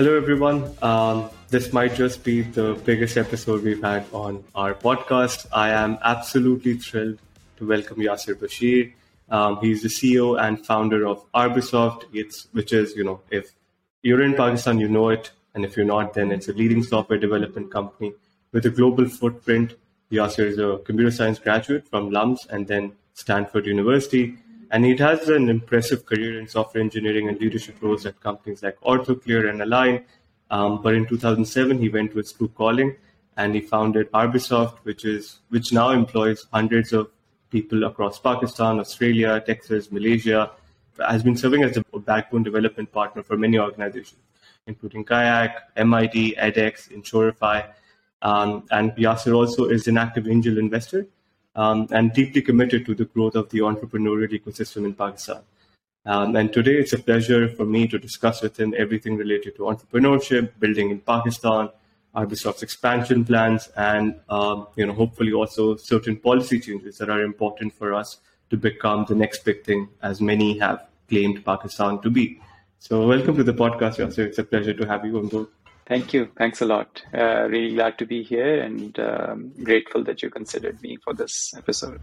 Hello, everyone. Um, this might just be the biggest episode we've had on our podcast. I am absolutely thrilled to welcome Yasser Bashir. Um, he's the CEO and founder of Arbisoft, it's, which is, you know, if you're in Pakistan, you know it. And if you're not, then it's a leading software development company with a global footprint. Yasser is a computer science graduate from LUMS and then Stanford University. And he has an impressive career in software engineering and leadership roles at companies like OrthoClear and Align. Um, but in 2007, he went with true calling and he founded Arbisoft, which is which now employs hundreds of people across Pakistan, Australia, Texas, Malaysia. Has been serving as a backbone development partner for many organizations, including Kayak, MIT, edX, Insurify. Um, and Yasser also is an active angel investor um, and deeply committed to the growth of the entrepreneurial ecosystem in Pakistan. Um, and today it's a pleasure for me to discuss with him everything related to entrepreneurship, building in Pakistan, Arbisoft's expansion plans, and um, you know hopefully also certain policy changes that are important for us to become the next big thing, as many have claimed Pakistan to be. So welcome to the podcast, Yasser. It's a pleasure to have you on board. Thank you. Thanks a lot. Uh, really glad to be here and um, grateful that you considered me for this episode.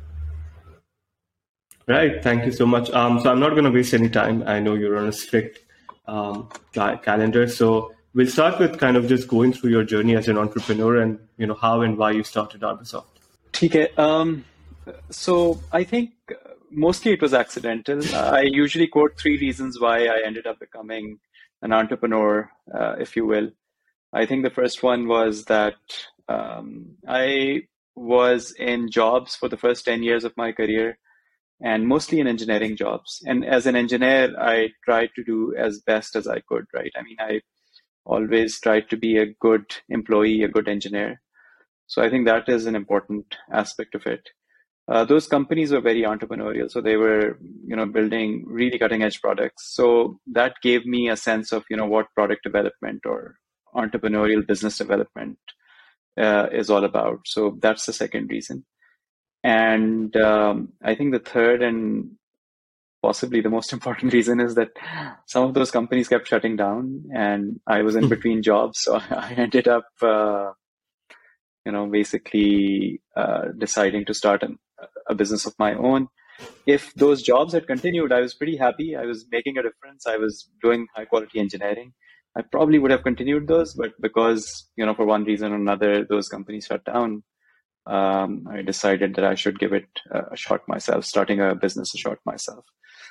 Right. Thank you so much. Um, so I'm not going to waste any time. I know you're on a strict um, calendar. So we'll start with kind of just going through your journey as an entrepreneur and, you know, how and why you started Arbisoft. Okay. Um, so I think mostly it was accidental. I usually quote three reasons why I ended up becoming an entrepreneur, uh, if you will. I think the first one was that um, I was in jobs for the first 10 years of my career and mostly in engineering jobs. And as an engineer, I tried to do as best as I could, right? I mean, I always tried to be a good employee, a good engineer. So I think that is an important aspect of it. Uh, those companies were very entrepreneurial, so they were, you know, building really cutting edge products. So that gave me a sense of, you know, what product development or entrepreneurial business development uh, is all about. So that's the second reason. And um, I think the third and possibly the most important reason is that some of those companies kept shutting down, and I was in hmm. between jobs, so I ended up, uh, you know, basically uh, deciding to start an, a business of my own. If those jobs had continued, I was pretty happy. I was making a difference. I was doing high quality engineering I probably would have continued those, but because you know for one reason or another those companies shut down, um, I decided that I should give it a shot myself, starting a business a shot myself.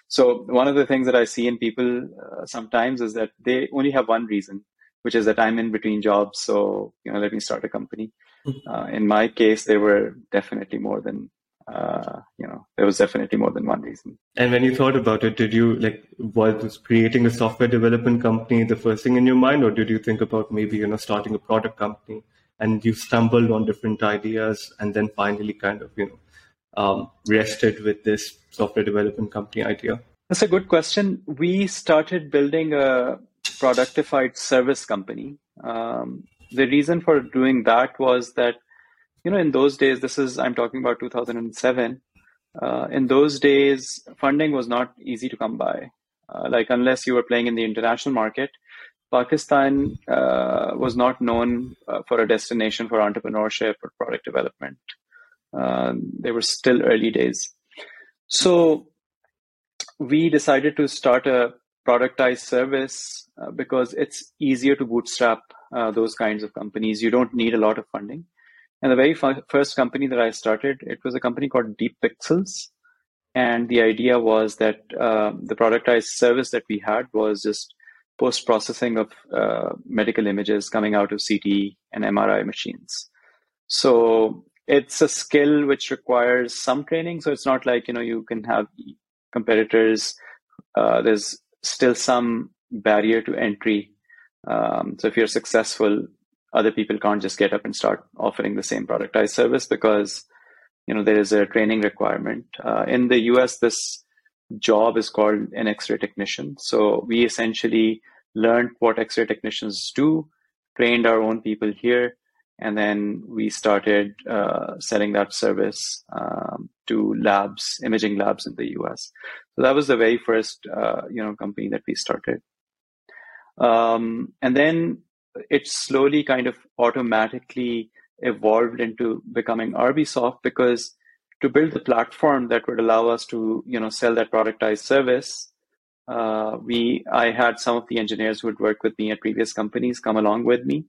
So one of the things that I see in people uh, sometimes is that they only have one reason, which is that I'm in between jobs, so you know let me start a company. Mm-hmm. Uh, in my case, there were definitely more than uh, you know, there was definitely more than one reason. And when you thought about it, did you like was creating a software development company the first thing in your mind, or did you think about maybe you know starting a product company and you stumbled on different ideas and then finally kind of you know um, rested with this software development company idea? That's a good question. We started building a productified service company. Um, the reason for doing that was that you know, in those days, this is, I'm talking about 2007. Uh, in those days, funding was not easy to come by. Uh, like, unless you were playing in the international market, Pakistan uh, was not known uh, for a destination for entrepreneurship or product development. Uh, they were still early days. So, we decided to start a productized service uh, because it's easier to bootstrap those kinds of companies. You don't need a lot of funding. And the very first company that I started, it was a company called Deep Pixels. And the idea was that uh, the productized service that we had was just post processing of uh, medical images coming out of CT and MRI machines. So it's a skill which requires some training. So it's not like you know you can have competitors. Uh, there's still some barrier to entry. Um, so if you're successful, other people can't just get up and start offering the same productized service because you know there is a training requirement. Uh, in the us this job is called an x-ray technician. So we essentially learned what x-ray technicians do trained our own people here and then we started uh, selling that service um, to labs imaging labs in the us so that was the very first uh, you know company that we started. Um, and then it slowly kind of automatically evolved into becoming Arbisoft because to build the platform that would allow us to, you know, sell that productized service, uh, we I had some of the engineers who would work with me at previous companies come along with me,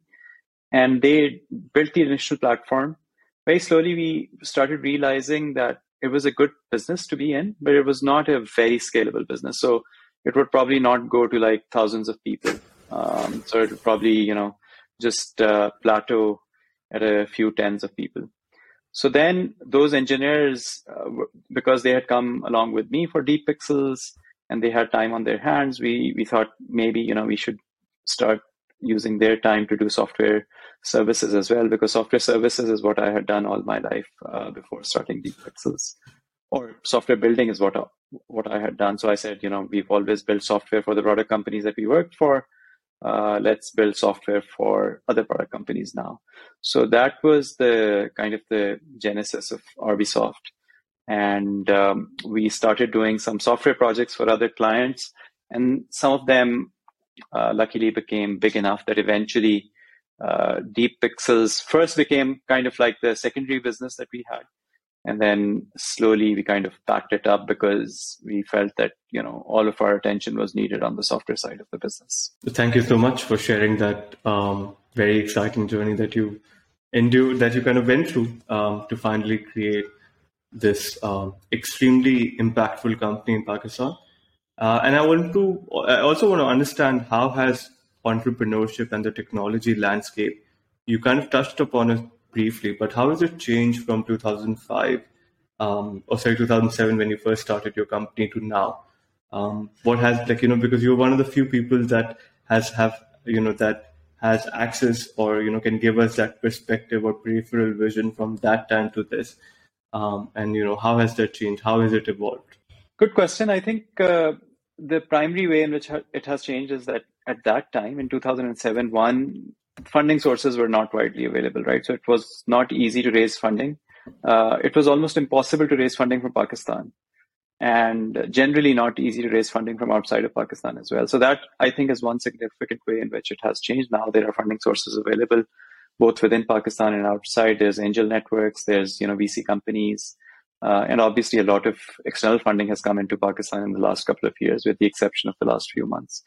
and they built the initial platform. Very slowly, we started realizing that it was a good business to be in, but it was not a very scalable business. So it would probably not go to like thousands of people. Um, so it'll probably, you know, just uh, plateau at a few tens of people. So then those engineers, uh, because they had come along with me for Deep Pixels and they had time on their hands, we we thought maybe you know we should start using their time to do software services as well because software services is what I had done all my life uh, before starting Deep Pixels, or software building is what what I had done. So I said, you know, we've always built software for the product companies that we worked for uh, let's build software for other product companies now. So that was the kind of the genesis of Arbisoft. And um, we started doing some software projects for other clients. And some of them uh, luckily became big enough that eventually uh, Deep Pixels first became kind of like the secondary business that we had and then slowly we kind of backed it up because we felt that you know all of our attention was needed on the software side of the business. Thank you so much for sharing that um, very exciting journey that you endured that you kind of went through um, to finally create this um, extremely impactful company in pakistan. Uh, and i want to i also want to understand how has entrepreneurship and the technology landscape you kind of touched upon it briefly, but how has it changed from 2005, um, or sorry, 2007 when you first started your company to now? Um, what has like you know because you're one of the few people that has have you know that has access or you know can give us that perspective or peripheral vision from that time to this, um, and you know how has that changed? How has it evolved? Good question. I think uh, the primary way in which it has changed is that at that time in 2007, one funding sources were not widely available, right? So it was not easy to raise funding. Uh, it was almost impossible to raise funding from Pakistan, and generally not easy to raise funding from outside of Pakistan as well. So that I think is one significant way in which it has changed. Now there are funding sources available both within Pakistan and outside. There's angel networks, there's you know VC companies, uh, and obviously a lot of external funding has come into Pakistan in the last couple of years, with the exception of the last few months.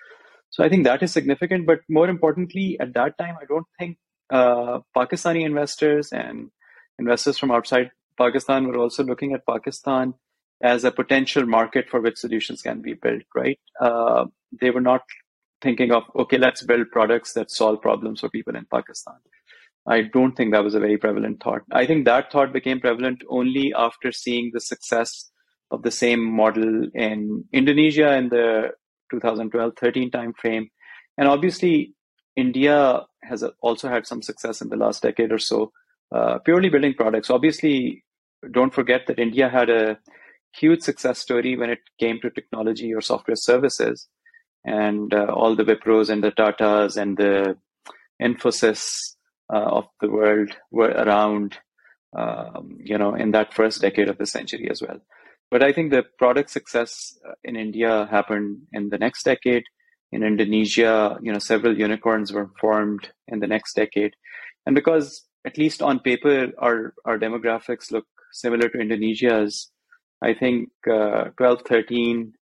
So I think that is significant. But more importantly, at that time, I don't think uh, Pakistani investors and investors from outside Pakistan were also looking at Pakistan as a potential market for which solutions can be built, right? Uh, they were not thinking of, okay, let's build products that solve problems for people in Pakistan. I don't think that was a very prevalent thought. I think that thought became prevalent only after seeing the success of the same model in Indonesia in the 2012-13 timeframe. And obviously, India has also had some success in the last decade or so, uh, purely building products. Obviously, don't forget that India had a huge success story when it came to technology or software services, and uh, all the Wipros and the Tatas and the Infosys uh, of the world were around, um, you know, in that first decade of the century as well. But I think the product success uh, in India happened in the next decade. In Indonesia, you know, several unicorns were formed in the next decade. And because at least on paper, our, our demographics look similar to Indonesia's, I think uh, 12, 13,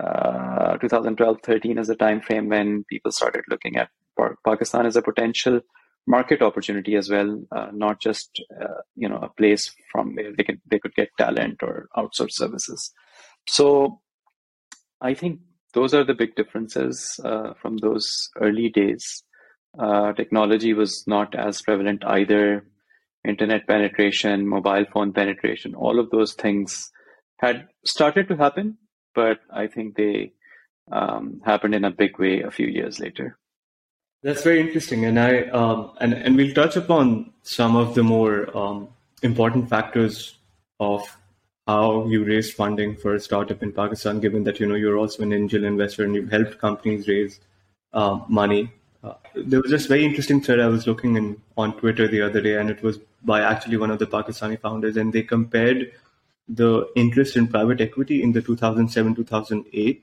uh, 2012, 13 is the time frame when people started looking at Pakistan as a potential market opportunity as well, uh, not just uh, you know a place from where they could they could get talent or outsource services. So I think those are the big differences uh, from those early days. Uh, technology was not as prevalent either. Internet penetration, mobile phone penetration, all of those things had started to happen, but I think they um, happened in a big way a few years later. That's very interesting, and I um, and and we'll touch upon some of the more um, important factors of how you raise funding for a startup in Pakistan. Given that you know you're also an angel investor and you've helped companies raise uh, money. Uh, there was this very interesting thread I was looking in on Twitter the other day, and it was by actually one of the Pakistani founders, and they compared the interest in private equity in the 2007-2008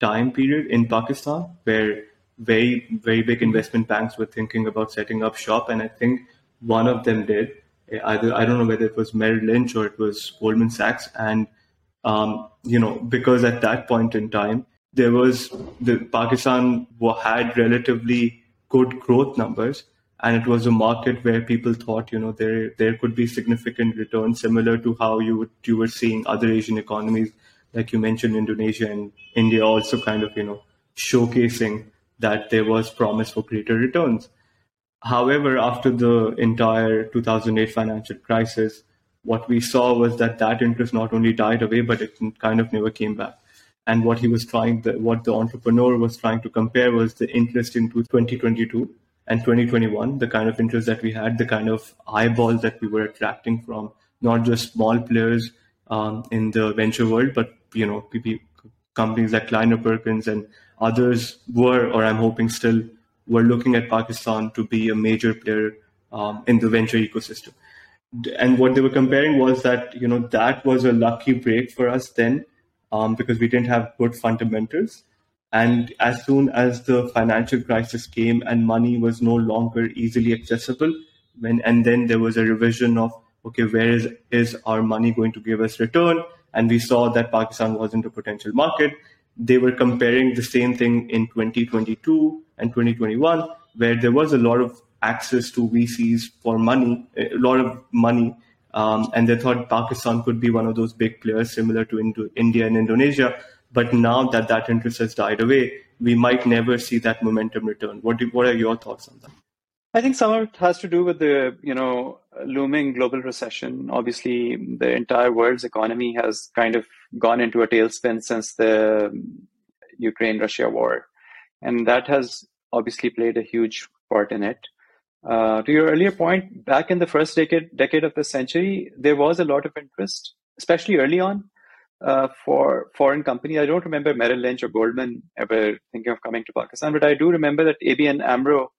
time period in Pakistan, where very very big investment banks were thinking about setting up shop, and I think one of them did. Either I don't know whether it was Merrill Lynch or it was Goldman Sachs, and um, you know because at that point in time there was the Pakistan had relatively good growth numbers, and it was a market where people thought you know there there could be significant returns similar to how you would, you were seeing other Asian economies like you mentioned Indonesia and India also kind of you know showcasing that there was promise for greater returns. However, after the entire 2008 financial crisis, what we saw was that that interest not only died away, but it kind of never came back. And what he was trying, what the entrepreneur was trying to compare was the interest into 2022 and 2021, the kind of interest that we had, the kind of eyeballs that we were attracting from not just small players um, in the venture world, but you know, companies like Kleiner Perkins and others were, or I'm hoping still, were looking at Pakistan to be a major player um, in the venture ecosystem. And what they were comparing was that you know that was a lucky break for us then, um, because we didn't have good fundamentals. And as soon as the financial crisis came and money was no longer easily accessible, when and then there was a revision of okay, where is is our money going to give us return? And we saw that Pakistan wasn't a potential market they were comparing the same thing in 2022 and 2021, where there was a lot of access to VCs for money, a lot of money. Um, and they thought Pakistan could be one of those big players similar to Indo- India and Indonesia. But now that that interest has died away, we might never see that momentum return. What, do, what are your thoughts on that? I think some of it has to do with the you know looming global recession. Obviously, the entire world's economy has kind of gone into a tailspin since the Ukraine-Russia war, and that has obviously played a huge part in it. Uh, to your earlier point, back in the first decade decade of the century, there was a lot of interest, especially early on, uh, for foreign companies. I don't remember Merrill Lynch or Goldman ever thinking of coming to Pakistan, but I do remember that ABN AMRO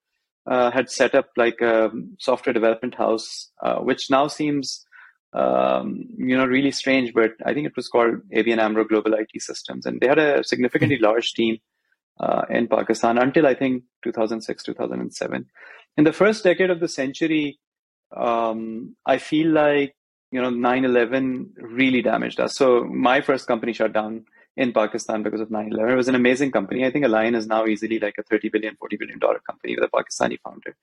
uh, had set up like a software development house, uh, which now seems um, you know really strange. But I think it was called ABN AMRO Global IT Systems, and they had a significantly hmm. large team uh, in Pakistan until I think 2006, 2007. In the first decade of the century, um, I feel like you know 9/11 really damaged us. So my first company shut down in Pakistan because of 9-11. It was an amazing company. I think Align is now easily like a $30 billion, $40 billion company with a Pakistani founder.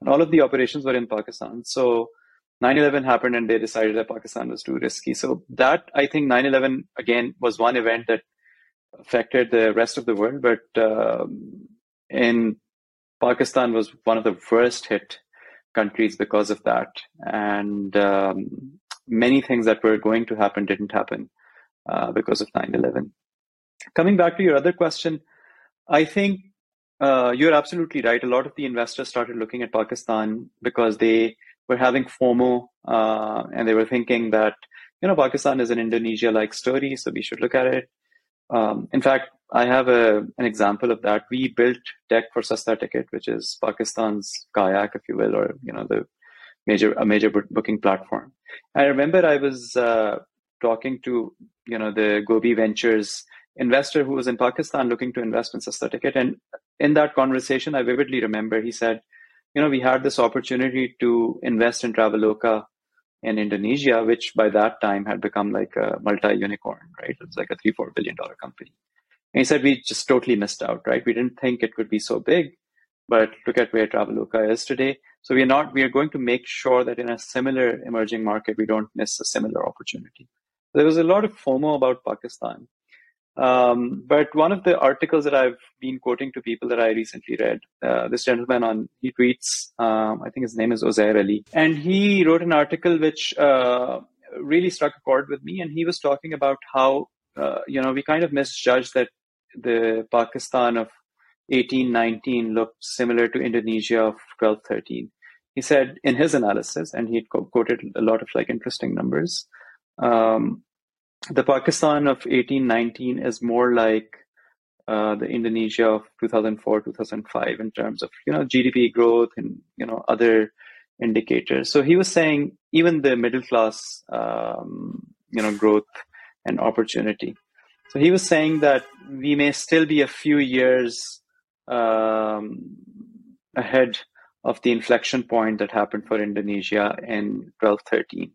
And all of the operations were in Pakistan. So 9-11 happened and they decided that Pakistan was too risky. So that, I think 9-11 again was one event that affected the rest of the world. But um, in Pakistan was one of the worst hit countries because of that. And um, many things that were going to happen didn't happen uh, because of 9 11. Coming back to your other question, I think uh, you're absolutely right. A lot of the investors started looking at Pakistan because they were having FOMO uh, and they were thinking that, you know, Pakistan is an Indonesia like story, so we should look at it. Um, in fact, I have a, an example of that. We built Tech for Sasta Ticket, which is Pakistan's kayak, if you will, or, you know, the major, a major booking platform. I remember I was uh, talking to you know the Gobi Ventures investor who was in Pakistan looking to invest in Sasta Ticket, and in that conversation, I vividly remember he said, you know, we had this opportunity to invest in Traveloka in Indonesia, which by that time had become like a multi-unicorn, right? It was like a three, four billion dollar company. And he said we just totally missed out, right? We didn't think it would be so big, but look at where Traveloka is today. So we are not. We are going to make sure that in a similar emerging market, we don't miss a similar opportunity there was a lot of FOMO about Pakistan. Um, but one of the articles that I've been quoting to people that I recently read, uh, this gentleman on, he tweets, um, I think his name is Ozair Ali, and he wrote an article which uh, really struck a chord with me. And he was talking about how, uh, you know, we kind of misjudged that the Pakistan of 1819 looked similar to Indonesia of 1213. He said in his analysis, and he quoted a lot of like interesting numbers. Um, the Pakistan of 1819 is more like uh, the Indonesia of 2004, 2005 in terms of you know GDP growth and you know other indicators. So he was saying even the middle class um, you know growth and opportunity. So he was saying that we may still be a few years um, ahead of the inflection point that happened for Indonesia in 12 13.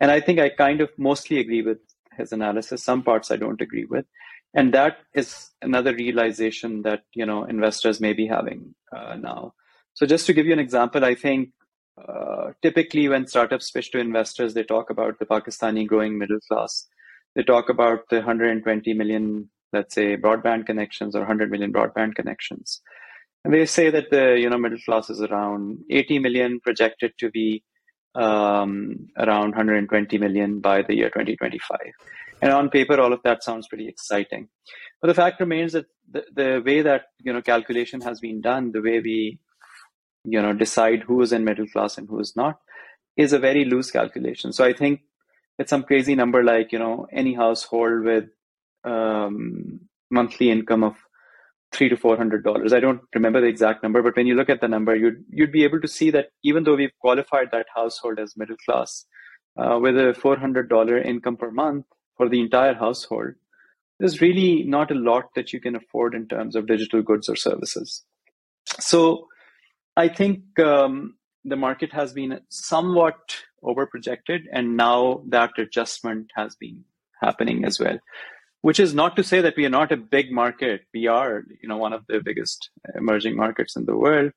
And I think I kind of mostly agree with his analysis. Some parts I don't agree with. And that is another realization that you know investors may be having uh, now. So just to give you an example, I think uh, typically when startups pitch to investors, they talk about the Pakistani growing middle class. They talk about the 120 million, let's say, broadband connections or 100 million broadband connections. And they say that the you know middle class is around 80 million, projected to be um, around 120 million by the year 2025. And on paper, all of that sounds pretty exciting. But the fact remains that the, the way that you know calculation has been done, the way we you know decide who is in middle class and who is not, is a very loose calculation. So I think it's some crazy number like you know any household with um, monthly income of three to four hundred dollars. I don't remember the exact number, but when you look at the number, you'd you'd be able to see that even though we've qualified that household as middle class, uh, with a four hundred dollar income per month for the entire household, there's really not a lot that you can afford in terms of digital goods or services. So, I think um, the market has been somewhat overprojected, and now that adjustment has been happening as well which is not to say that we are not a big market. We are, you know, one of the biggest emerging markets in the world.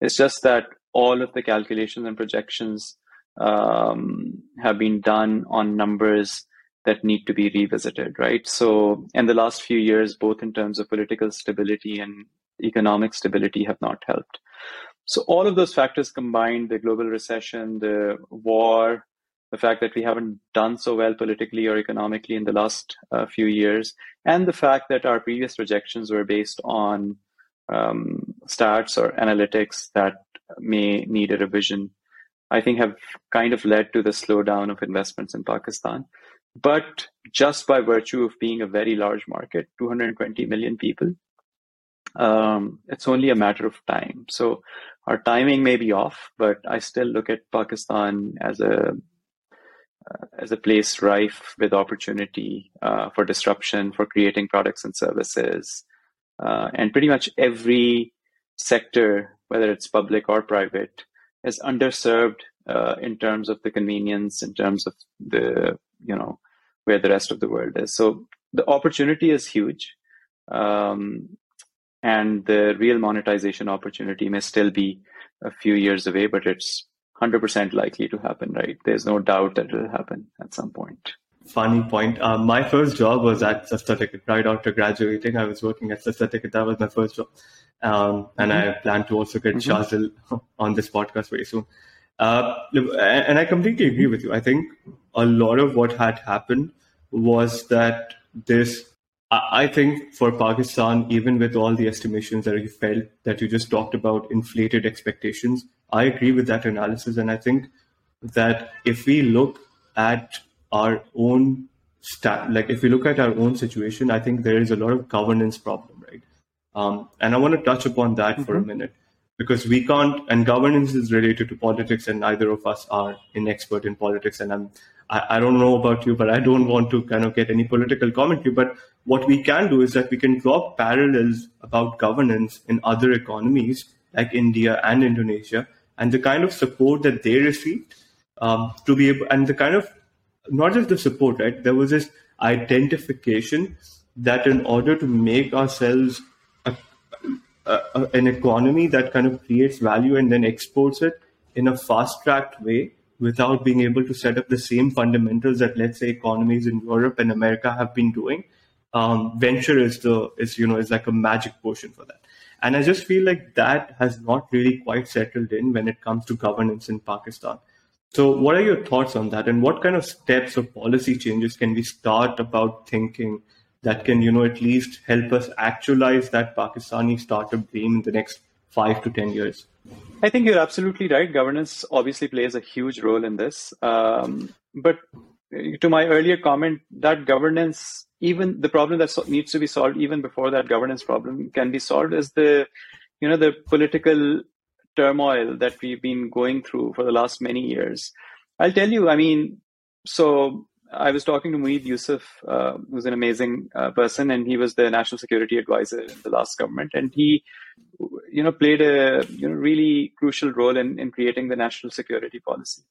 It's just that all of the calculations and projections um, have been done on numbers that need to be revisited, right? So, in the last few years, both in terms of political stability and economic stability, have not helped. So, all of those factors combined the global recession, the war, the fact that we haven't done so well politically or economically in the last uh, few years, and the fact that our previous projections were based on um, stats or analytics that may need a revision, I think have kind of led to the slowdown of investments in Pakistan. But just by virtue of being a very large market, 220 million people, um, it's only a matter of time. So our timing may be off, but I still look at Pakistan as a as a place rife with opportunity uh, for disruption, for creating products and services. Uh, and pretty much every sector, whether it's public or private, is underserved uh, in terms of the convenience, in terms of the, you know, where the rest of the world is. So the opportunity is huge. Um, and the real monetization opportunity may still be a few years away, but it's 100% likely to happen, right? There's no doubt that it will happen at some point. Funny point. Um, my first job was at SastaTicket. Right after graduating, I was working at SastaTicket. That was my first job. Um, and mm-hmm. I plan to also get mm-hmm. Shazil on this podcast very soon. Uh, and I completely agree with you. I think a lot of what had happened was that this I think for Pakistan, even with all the estimations that you felt that you just talked about, inflated expectations, I agree with that analysis. And I think that if we look at our own stat, like if we look at our own situation, I think there is a lot of governance problem, right? Um, and I want to touch upon that mm-hmm. for a mm-hmm. minute because we can't, and governance is related to politics, and neither of us are an expert in politics. And I'm I, I, don't know about you, but I don't want to kind of get any political commentary. But what we can do is that we can draw parallels about governance in other economies like India and Indonesia and the kind of support that they received um, to be able, and the kind of, not just the support, right? There was this identification that in order to make ourselves a, a, a, an economy that kind of creates value and then exports it in a fast tracked way, without being able to set up the same fundamentals that let's say economies in Europe and America have been doing. Um, venture is the is you know is like a magic potion for that. And I just feel like that has not really quite settled in when it comes to governance in Pakistan. So, what are your thoughts on that, and what kind of steps or policy changes can we start about thinking that can, you know, at least help us actualize that Pakistani startup dream in the next five to ten years? I think you're absolutely right. Governance obviously plays a huge role in this. Um, but to my earlier comment, that governance, even the problem that needs to be solved even before that governance problem can be solved, is the, you know, the political turmoil that we've been going through for the last many years. I'll tell you, I mean, so I was talking to Moeed Yusuf, uh, who's an amazing uh, person, and he was the national security advisor in the last government. And he you know, played a you know really crucial role in, in creating the national security policy.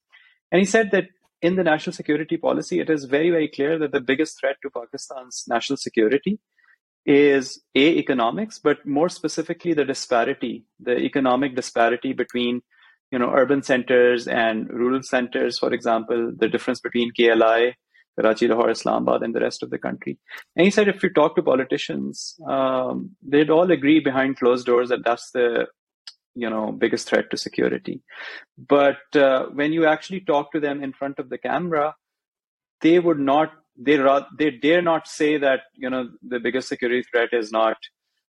And he said that in the national security policy, it is very, very clear that the biggest threat to Pakistan's national security is a economics, but more specifically the disparity, the economic disparity between you know urban centers and rural centers. For example, the difference between KLI, Karachi, Lahore, Islamabad, and the rest of the country. And he said if you talk to politicians, um, they'd all agree behind closed doors that that's the you know biggest threat to security. But uh, when you actually talk to them in front of the camera, they would not they they dare not say that you know the biggest security threat is not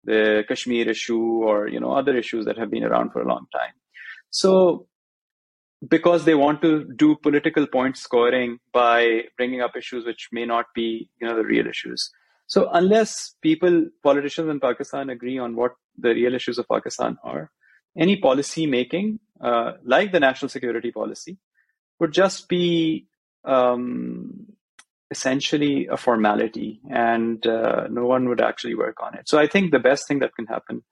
the Kashmir issue or you know other issues that have been around for a long time. So because they want to do political point scoring by bringing up issues which may not be you know the real issues. So unless people politicians in Pakistan agree on what the real issues of Pakistan are, any policy making uh, like the national security policy would just be um, essentially a formality and uh, no one would actually work on it. So I think the best thing that can happen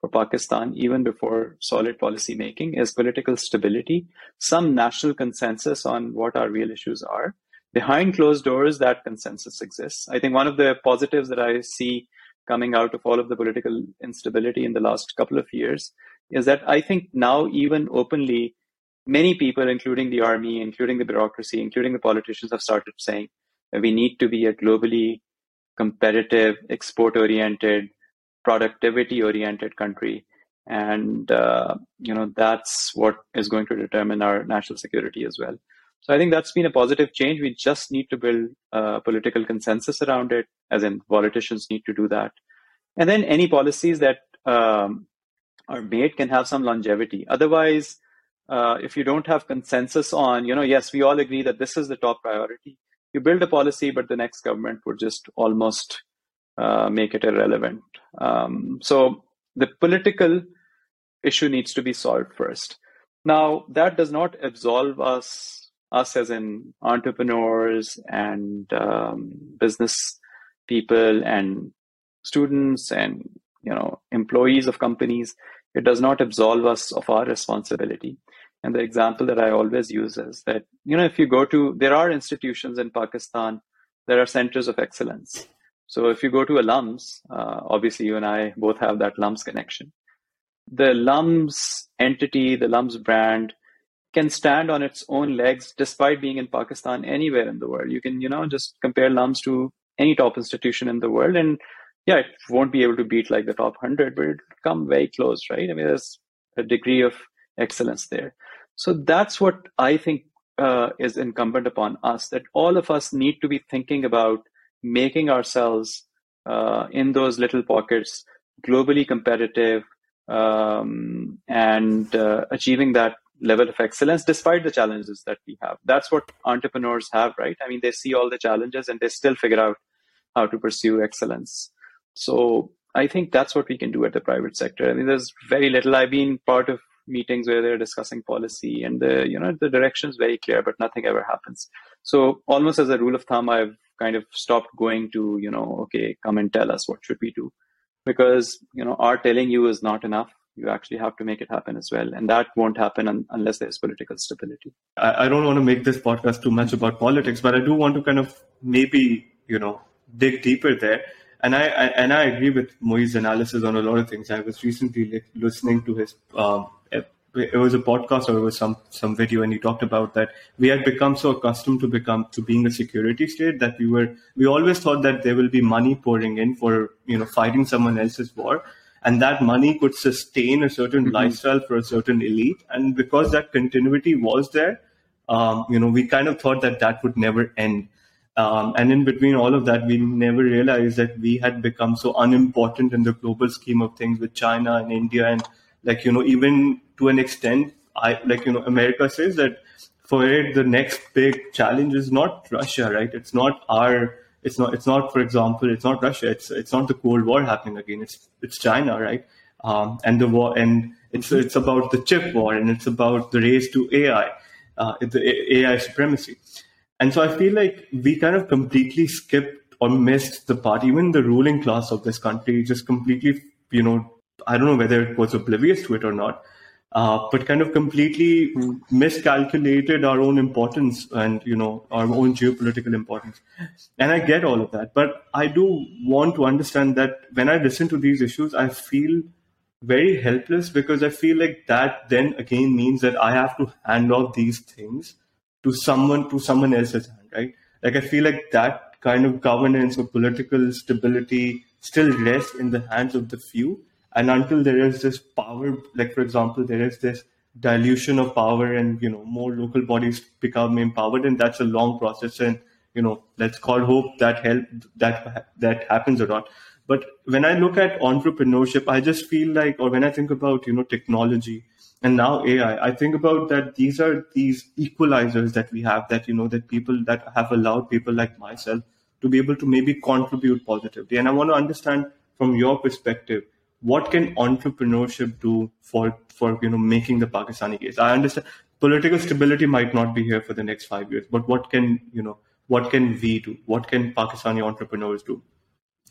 for Pakistan, even before solid policy making, is political stability, some national consensus on what our real issues are. Behind closed doors, that consensus exists. I think one of the positives that I see coming out of all of the political instability in the last couple of years is that I think now, even openly, many people, including the army, including the bureaucracy, including the politicians, have started saying, that we need to be a globally competitive, export oriented, productivity oriented country. And, uh, you know, that's what is going to determine our national security as well. So I think that's been a positive change. We just need to build a political consensus around it, as in politicians need to do that. And then any policies that um, are made can have some longevity. Otherwise, uh, if you don't have consensus on, you know, yes, we all agree that this is the top priority, you build a policy, but the next government would just almost uh, make it irrelevant. Um, so the political issue needs to be solved first. Now, that does not absolve us, us as in entrepreneurs and um, business people and students and you know employees of companies. It does not absolve us of our responsibility. And the example that I always use is that, you know, if you go to, there are institutions in Pakistan, there are centers of excellence. So if you go to a LUMS, uh, obviously you and I both have that LUMS connection. The LUMS entity, the LUMS brand can stand on its own legs despite being in Pakistan anywhere in the world. You can, you know, just compare LUMS to any top institution in the world and yeah, it won't be able to beat like the top 100, but it'll come very close, right? I mean, there's a degree of excellence there. So that's what I think uh, is incumbent upon us that all of us need to be thinking about making ourselves uh, in those little pockets globally competitive um, and uh, achieving that level of excellence despite the challenges that we have. That's what entrepreneurs have, right? I mean, they see all the challenges and they still figure out how to pursue excellence. So I think that's what we can do at the private sector. I mean, there's very little. I've been part of meetings where they're discussing policy and the you know the direction is very clear but nothing ever happens. So almost as a rule of thumb i've kind of stopped going to you know okay come and tell us what should we do. Because you know our telling you is not enough. You actually have to make it happen as well. And that won't happen un- unless there's political stability. I, I don't want to make this podcast too much about politics but i do want to kind of maybe you know dig deeper there and I, I, and I agree with Moeed's analysis on a lot of things. I was recently listening to his um, it was a podcast or it was some some video and he talked about that we had become so accustomed to become to being a security state that we were we always thought that there will be money pouring in for you know fighting someone else's war and that money could sustain a certain mm-hmm. lifestyle for a certain elite and because that continuity was there um, you know we kind of thought that that would never end um, and in between all of that, we never realized that we had become so unimportant in the global scheme of things with China and India and like you know even to an extent i like you know america says that for it the next big challenge is not russia right? It's not our it's not it's not for example it's not russia. It's it's not the cold war happening again. It's it's china right? Um, and the war and it's it's about the chip war and it's about the race to ai uh, the ai supremacy and so i feel like we kind of completely skipped or missed the part even the ruling class of this country just completely you know I don't know whether it was oblivious to it or not, uh, but kind of completely miscalculated our own importance and you know our own geopolitical importance. And I get all of that, but I do want to understand that when I listen to these issues, I feel very helpless because I feel like that then again means that I have to hand off these things to someone to someone else's hand, right? Like I feel like that kind of governance or political stability still rests in the hands of the few. And until there is this power, like for example, there is this dilution of power and you know more local bodies become empowered, and that's a long process. And you know, let's call hope that help that that happens or not. But when I look at entrepreneurship, I just feel like, or when I think about you know technology and now AI, I think about that these are these equalizers that we have that you know that people that have allowed people like myself to be able to maybe contribute positively. And I want to understand from your perspective, what can entrepreneurship do for for you know making the Pakistani case? I understand political stability might not be here for the next five years, but what can you know what can we do? What can Pakistani entrepreneurs do?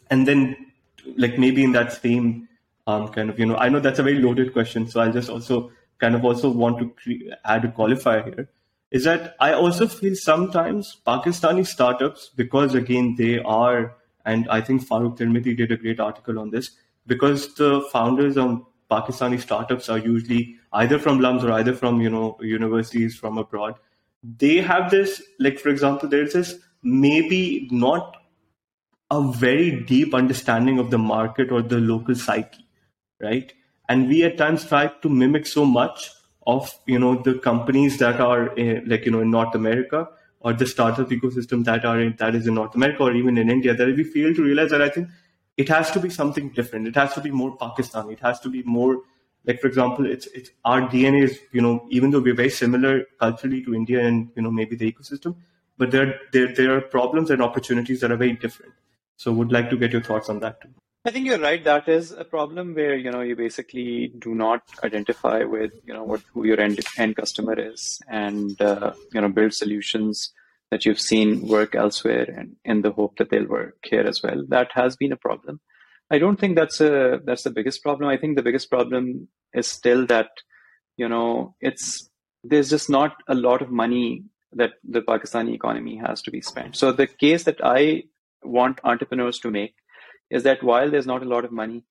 And then like maybe in that same um, kind of you know I know that's a very loaded question, so I'll just also kind of also want to cre- add a qualifier here is that I also feel sometimes Pakistani startups because again they are and I think Farooq Tirmizi did a great article on this because the founders of Pakistani startups are usually either from LUMS or either from you know universities from abroad. They have this like for example there's this maybe not a very deep understanding of the market or the local psyche, right? And we at times try to mimic so much of you know the companies that are in, like you know in North America or the startup ecosystem that are in, that is in North America or even in India that we fail to realize that I think it has to be something different. It has to be more Pakistani. It has to be more like for example, it's it's our DNA is you know even though we're very similar culturally to India and you know maybe the ecosystem, but there there there are problems and opportunities that are very different. So would like to get your thoughts on that too. I think you're right. That is a problem where you know you basically do not identify with you know what who your end end customer is, and uh, you know build solutions that you've seen work elsewhere, and in the hope that they'll work here as well. That has been a problem. I don't think that's a that's the biggest problem. I think the biggest problem is still that you know it's there's just not a lot of money that the Pakistani economy has to be spent. So the case that I want entrepreneurs to make is that while there's not a lot of money,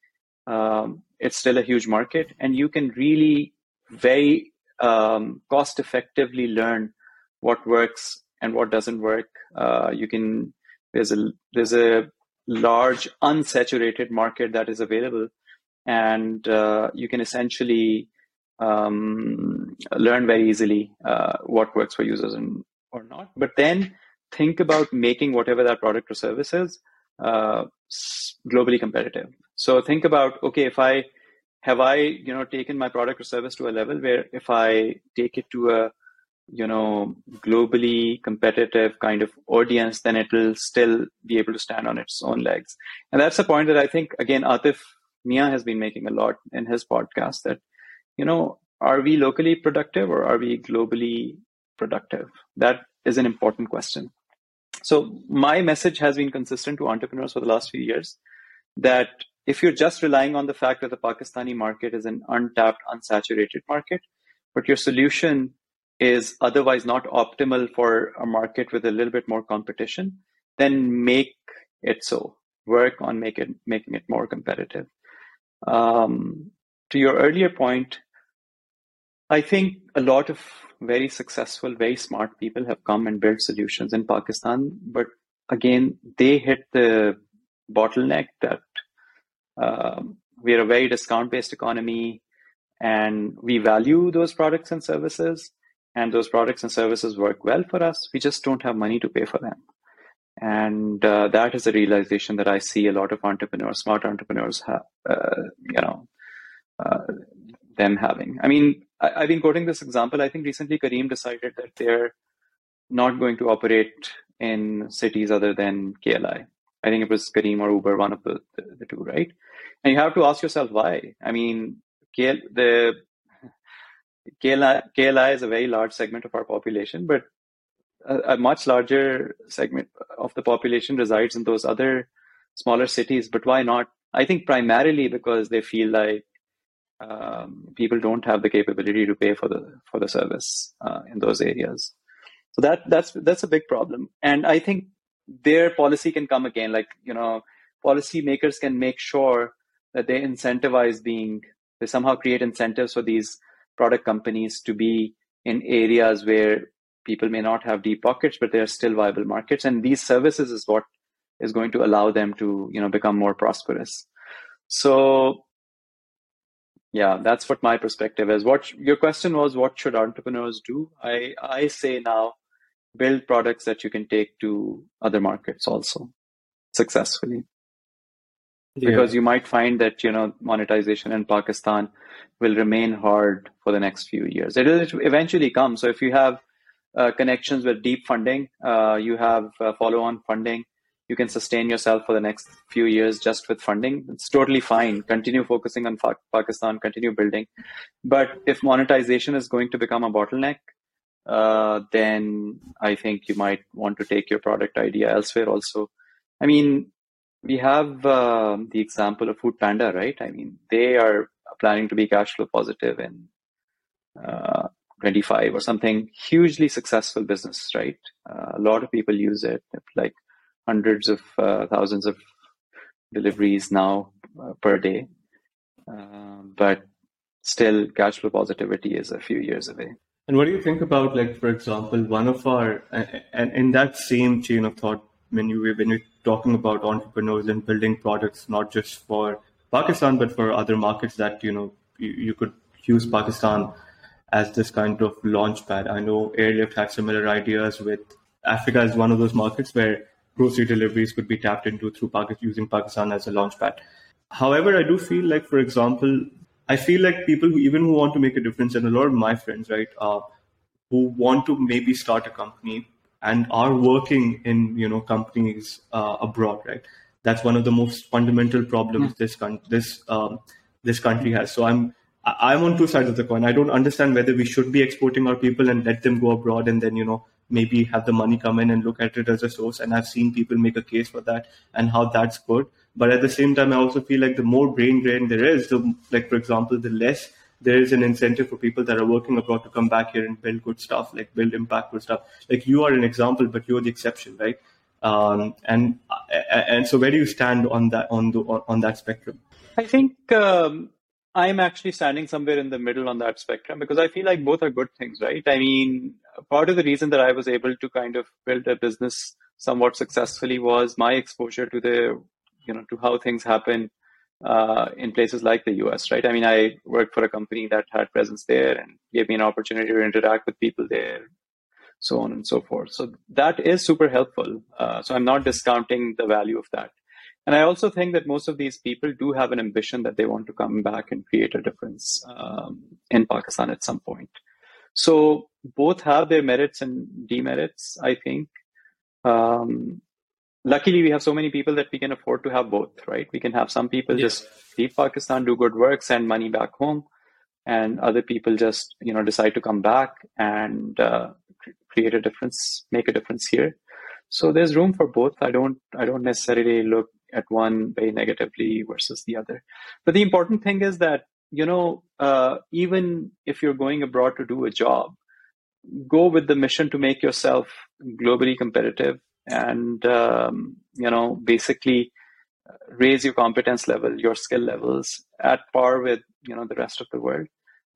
um, it's still a huge market, and you can really very um, cost effectively learn what works and what doesn't work. Uh, you can there's a there's a large unsaturated market that is available, and uh, you can essentially um, learn very easily uh, what works for users and or not. But then think about making whatever that product or service is uh, globally competitive. So think about okay, if I have I you know taken my product or service to a level where if I take it to a you know globally competitive kind of audience, then it will still be able to stand on its own legs. And that's a point that I think again Atif Mian has been making a lot in his podcast that you know are we locally productive or are we globally productive? That is an important question. So my message has been consistent to entrepreneurs for the last few years that if you're just relying on the fact that the Pakistani market is an untapped, unsaturated market, but your solution is otherwise not optimal for a market with a little bit more competition, then make it so. Work on make it, making it more competitive. Um, to your earlier point, I think a lot of very successful, very smart people have come and built solutions in Pakistan, but again, they hit the bottleneck that um, we're a very discount based economy and we value those products and services and those products and services work well for us. We just don't have money to pay for them. And uh, that is a realization that i see a lot of entrepreneurs smart entrepreneurs have uh, you know uh, them having. I mean I, have been quoting this example. I think recently Careem decided that they're not going to operate in cities other than KLI. I think it was Careem or Uber, one of the, the, the two, right? And you have to ask yourself why. I mean, KL, the KLI, KLI is a very large segment of our population, but a, a much larger segment of the population resides in those other smaller cities. But why not I think primarily because they feel like um, people don't have the capability to pay for the for the service uh, in those areas. So that that's that's a big problem, and I think their policy can come again. Like you know, policymakers can make sure that they incentivize being they somehow create incentives for these product companies to be in areas where people may not have deep pockets, but they are still viable markets. And these services is what is going to allow them to, you know, become more prosperous. So yeah, that's what my perspective is. What your question was, what should entrepreneurs do? I, I say now, build products that you can take to other markets also successfully. Yeah. Because you might find that, you know, monetization in Pakistan will remain hard for the next few years. It will eventually come. So if you have uh, connections with deep funding, uh, you have uh, follow on funding, you can sustain yourself for the next few years just with funding. It's totally fine. Continue focusing on Pakistan, continue building. But if monetization is going to become a bottleneck, uh, then I think you might want to take your product idea elsewhere also. I mean, we have uh, the example of Food Panda, right? I mean, they are planning to be cash flow positive in uh, 25 or something hugely successful business right uh, a lot of people use it like hundreds of uh, thousands of deliveries now uh, per day uh, but still cash flow positivity is a few years away and what do you think about like for example one of our and in that same chain of thought when you when you're talking about entrepreneurs and building products not just for pakistan but for other markets that you know you, you could use pakistan as this kind of launch pad. I know Airlift had similar ideas with Africa as one of those markets where grocery deliveries could be tapped into through Pakistan, using Pakistan as a launch pad. However, I do feel like, for example, I feel like people who even who want to make a difference, and a lot of my friends, right, uh, who want to maybe start a company and are working in you know companies uh, abroad, right? That's one of the most fundamental problems mm. this con- this um, this country has. So I'm I'm on two sides of the coin. I don't understand whether we should be exporting our people and let them go abroad and then, you know, maybe have the money come in and look at it as a source. And I've seen people make a case for that and how that's good. But at the same time, I also feel like the more brain drain there is, the, like, for example, the less there is an incentive for people that are working abroad to come back here and build good stuff, like build impactful stuff. Like you are an example, but you're the exception, right? Um, and and so where do you stand on that on the on that spectrum? I think um, I'm actually standing somewhere in the middle on that spectrum because I feel like both are good things, right? I mean, part of the reason that I was able to kind of build a business somewhat successfully was my exposure to the, you know, to how things happen uh, in places like the US, right? I mean, I worked for a company that had presence there and gave me an opportunity to interact with people there, so on and so forth. So that is super helpful. Uh, so I'm not discounting the value of that. And I also think that most of these people do have an ambition that they want to come back and create a difference um, in Pakistan at some point. So both have their merits and demerits, I think. Um, luckily, we have so many people that we can afford to have both, right? We can have some people yes. just leave Pakistan, do good work, send money back home, and other people just, you know, decide to come back and uh, create a difference, make a difference here. So there's room for both. I don't, I don't necessarily look at one very negatively versus the other. But the important thing is that, you know, uh, even if you're going abroad to do a job, go with the mission to make yourself globally competitive and, um, you know, basically raise your competence level, your skill levels at par with, you know, the rest of the world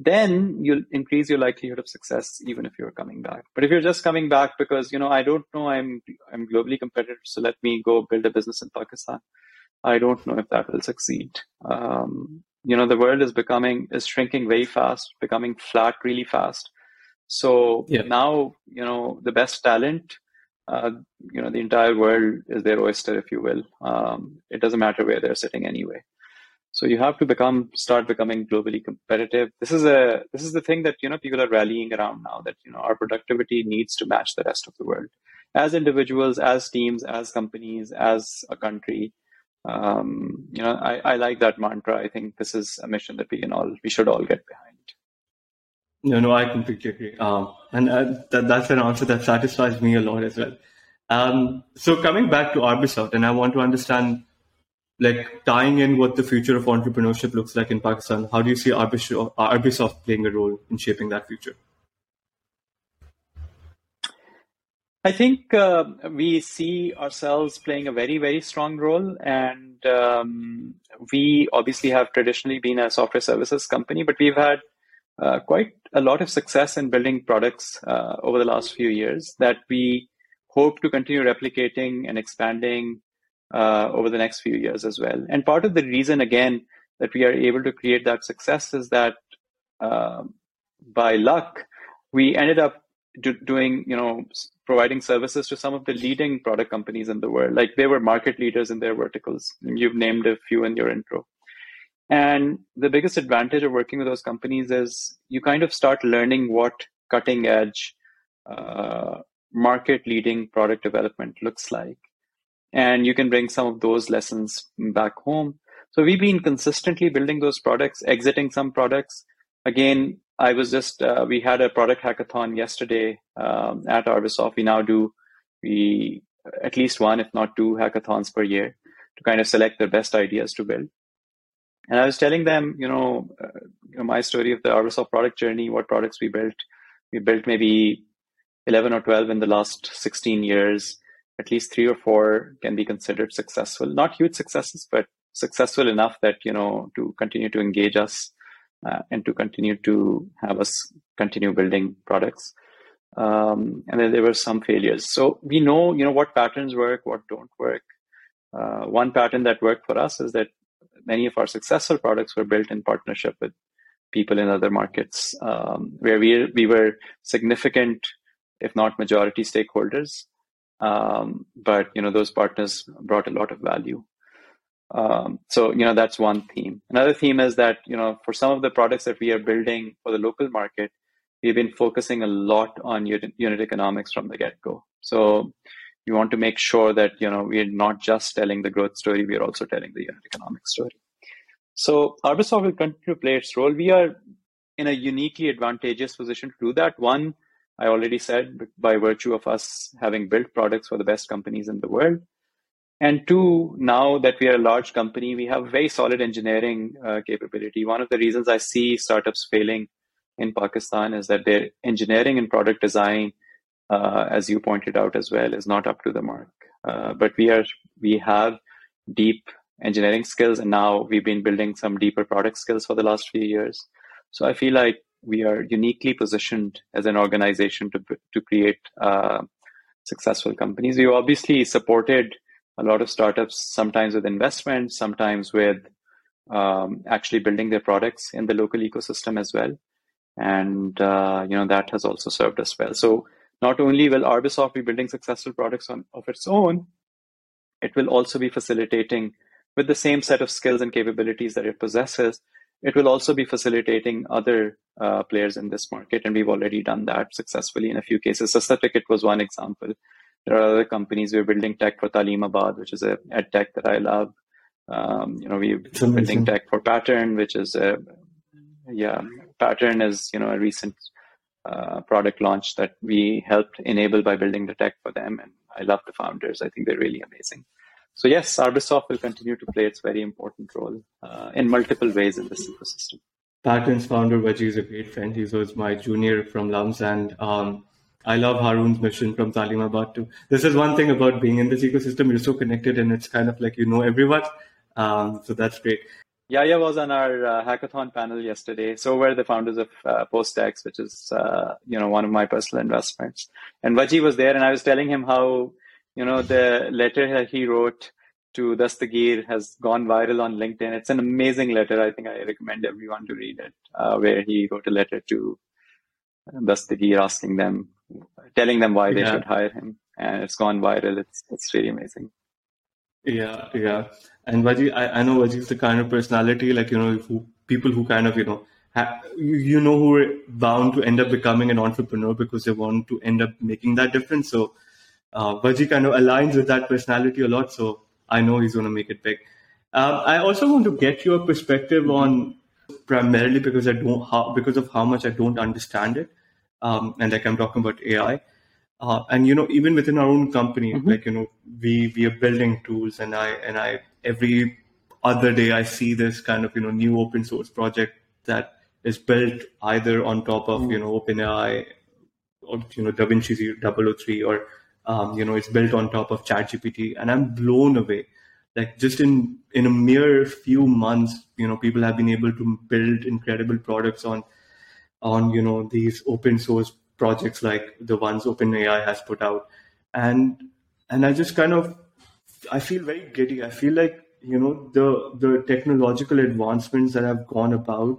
then you'll increase your likelihood of success even if you're coming back. But if you're just coming back because you know i don't know i'm i'm globally competitive so let me go build a business in pakistan. I don't know if that will succeed. Um, you know the world is becoming is shrinking very fast becoming flat really fast. So yeah. now you know the best talent uh, you know the entire world is their oyster if you will. Um, it doesn't matter where they're sitting anyway so you have to become start becoming globally competitive. This is a this is the thing that you know people are rallying around now. That you know our productivity needs to match the rest of the world, as individuals, as teams, as companies, as a country. Um, you know, I, I like that mantra. I think this is a mission that we can all we should all get behind. No, no, I completely agree. Um, and uh, that, that's an answer that satisfies me a lot as well. Um, so coming back to Arbisoft, and I want to understand like tying in what the future of entrepreneurship looks like in Pakistan, how do you see Arbisoft playing a role in shaping that future? I think uh, we see ourselves playing a very, very strong role. And um, we obviously have traditionally been a software services company, but we've had uh, quite a lot of success in building products uh, over the last few years that we hope to continue replicating and expanding uh, over the next few years as well. And part of the reason, again, that we are able to create that success is that uh, by luck, we ended up do, doing, you know, providing services to some of the leading product companies in the world. Like they were market leaders in their verticals. You've named a few in your intro. And the biggest advantage of working with those companies is you kind of start learning what cutting edge, uh, market leading product development looks like. And you can bring some of those lessons back home. So we've been consistently building those products, exiting some products. Again, I was just, uh, we had a product hackathon yesterday um, at Arbisoft. We now do we at least one, if not two hackathons per year to kind of select the best ideas to build. And I was telling them, you know, uh, you know, my story of the Arbisoft product journey, what products we built. We built maybe 11 or 12 in the last 16 years. At least three or four can be considered successful. Not huge successes, but successful enough that, you know, to continue to engage us uh, and to continue to have us continue building products. Um, and then there were some failures. So we know, you know, what patterns work, what don't work. Uh, one pattern that worked for us is that many of our successful products were built in partnership with people in other markets um, where we, we were significant, if not majority stakeholders. Um, but, you know, those partners brought a lot of value. Um, so, you know, that's one theme. Another theme is that, you know, for some of the products that we are building for the local market, we've been focusing a lot on unit, unit economics from the get-go. So we want to make sure that you know we're not just telling the growth story we are also telling the unit economic story so arbisoft will continue to play its role we are in a uniquely advantageous position to do that one i already said by virtue of us having built products for the best companies in the world and two now that we are a large company we have very solid engineering uh, capability one of the reasons i see startups failing in pakistan is that their engineering and product design uh, as you pointed out as well, is not up to the mark. Uh, but we are we have deep engineering skills, and now we've been building some deeper product skills for the last few years. So I feel like we are uniquely positioned as an organization to to create uh, successful companies. We obviously supported a lot of startups, sometimes with investment, sometimes with um, actually building their products in the local ecosystem as well, and uh, you know that has also served us well. So not only will Arbisoft be building successful products on, of its own, it will also be facilitating with the same set of skills and capabilities that it possesses. It will also be facilitating other uh, players in this market, and we've already done that successfully in a few cases. Ticket was one example. There are other companies. We're building tech for Taleemabad, which is a ed tech that I love. Um, you know, we're building tech for Pattern, which is a yeah, Pattern is you know a recent uh, product launch that we helped enable by building the tech for them. And I love the founders. I think they're really amazing. So yes, Arbisoft will continue to play its very important role uh, in multiple ways in this ecosystem. Pattern's founder Vaji is a great friend. He was my junior from LUMS, and um, I love Harun's mission from Taleemabad too. This is one thing about being in this ecosystem. You're so connected, and it's kind of like you know everyone. Um, so that's great. Yaya was on our uh, hackathon panel yesterday. So were the founders of uh, Postex, which is uh, you know one of my personal investments. And Vaji was there, and I was telling him how you know the letter he wrote to Dastagir has gone viral on LinkedIn. It's an amazing letter. I think I recommend everyone to read it, uh, where he wrote a letter to Dastagir asking them, telling them why they yeah. should hire him, and it's gone viral. It's it's really amazing. Yeah, yeah. And Vaji, I, I know Vaji is the kind of personality like you know who people who kind of you know ha- you, you know who are bound to end up becoming an entrepreneur because they want to end up making that difference. So uh, Vaji kind of aligns with that personality a lot. So I know he's going to make it big. Um, I also want to get your perspective on primarily because I don't how, because of how much I don't understand it, um, and like I'm talking about AI. Uh, and you know, even within our own company, mm-hmm. like you know, we we are building tools, and I and I every other day I see this kind of you know new open source project that is built either on top of mm. you know OpenAI or you know DaVinci 003 or um, you know it's built on top of ChatGPT, and I'm blown away. Like just in in a mere few months, you know, people have been able to build incredible products on on you know these open source projects like the ones OpenAI has put out, and and I just kind of I feel very giddy. I feel like you know the the technological advancements that have gone about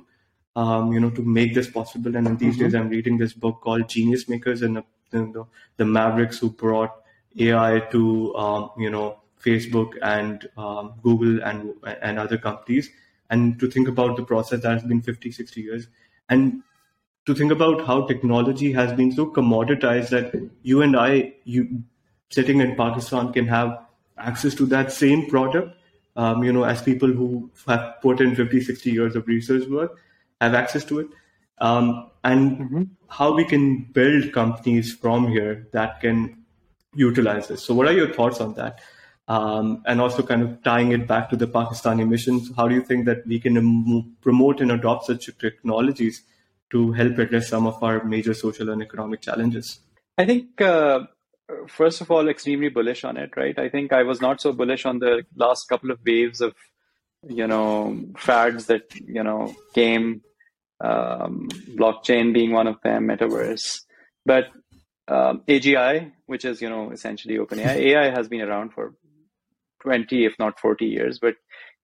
um, you know to make this possible and these mm-hmm. days i'm reading this book called genius makers and the, the, the mavericks who brought ai to um, you know facebook and um, google and and other companies and to think about the process that has been 50 60 years and to think about how technology has been so commoditized that you and i you sitting in pakistan can have access to that same product um, you know, as people who have put in 50, 60 years of research work have access to it. Um, and mm-hmm. how we can build companies from here that can utilize this. So, what are your thoughts on that? Um, and also, kind of tying it back to the Pakistani missions, how do you think that we can promote and adopt such technologies to help address some of our major social and economic challenges? I think uh, first of all, extremely bullish on it, right? I think I was not so bullish on the last couple of waves of, you know, fads that, you know, came, um, blockchain being one of them, metaverse. But um, AGI, which is, you know, essentially OpenAI, AI has been around for 20, if not 40 years. But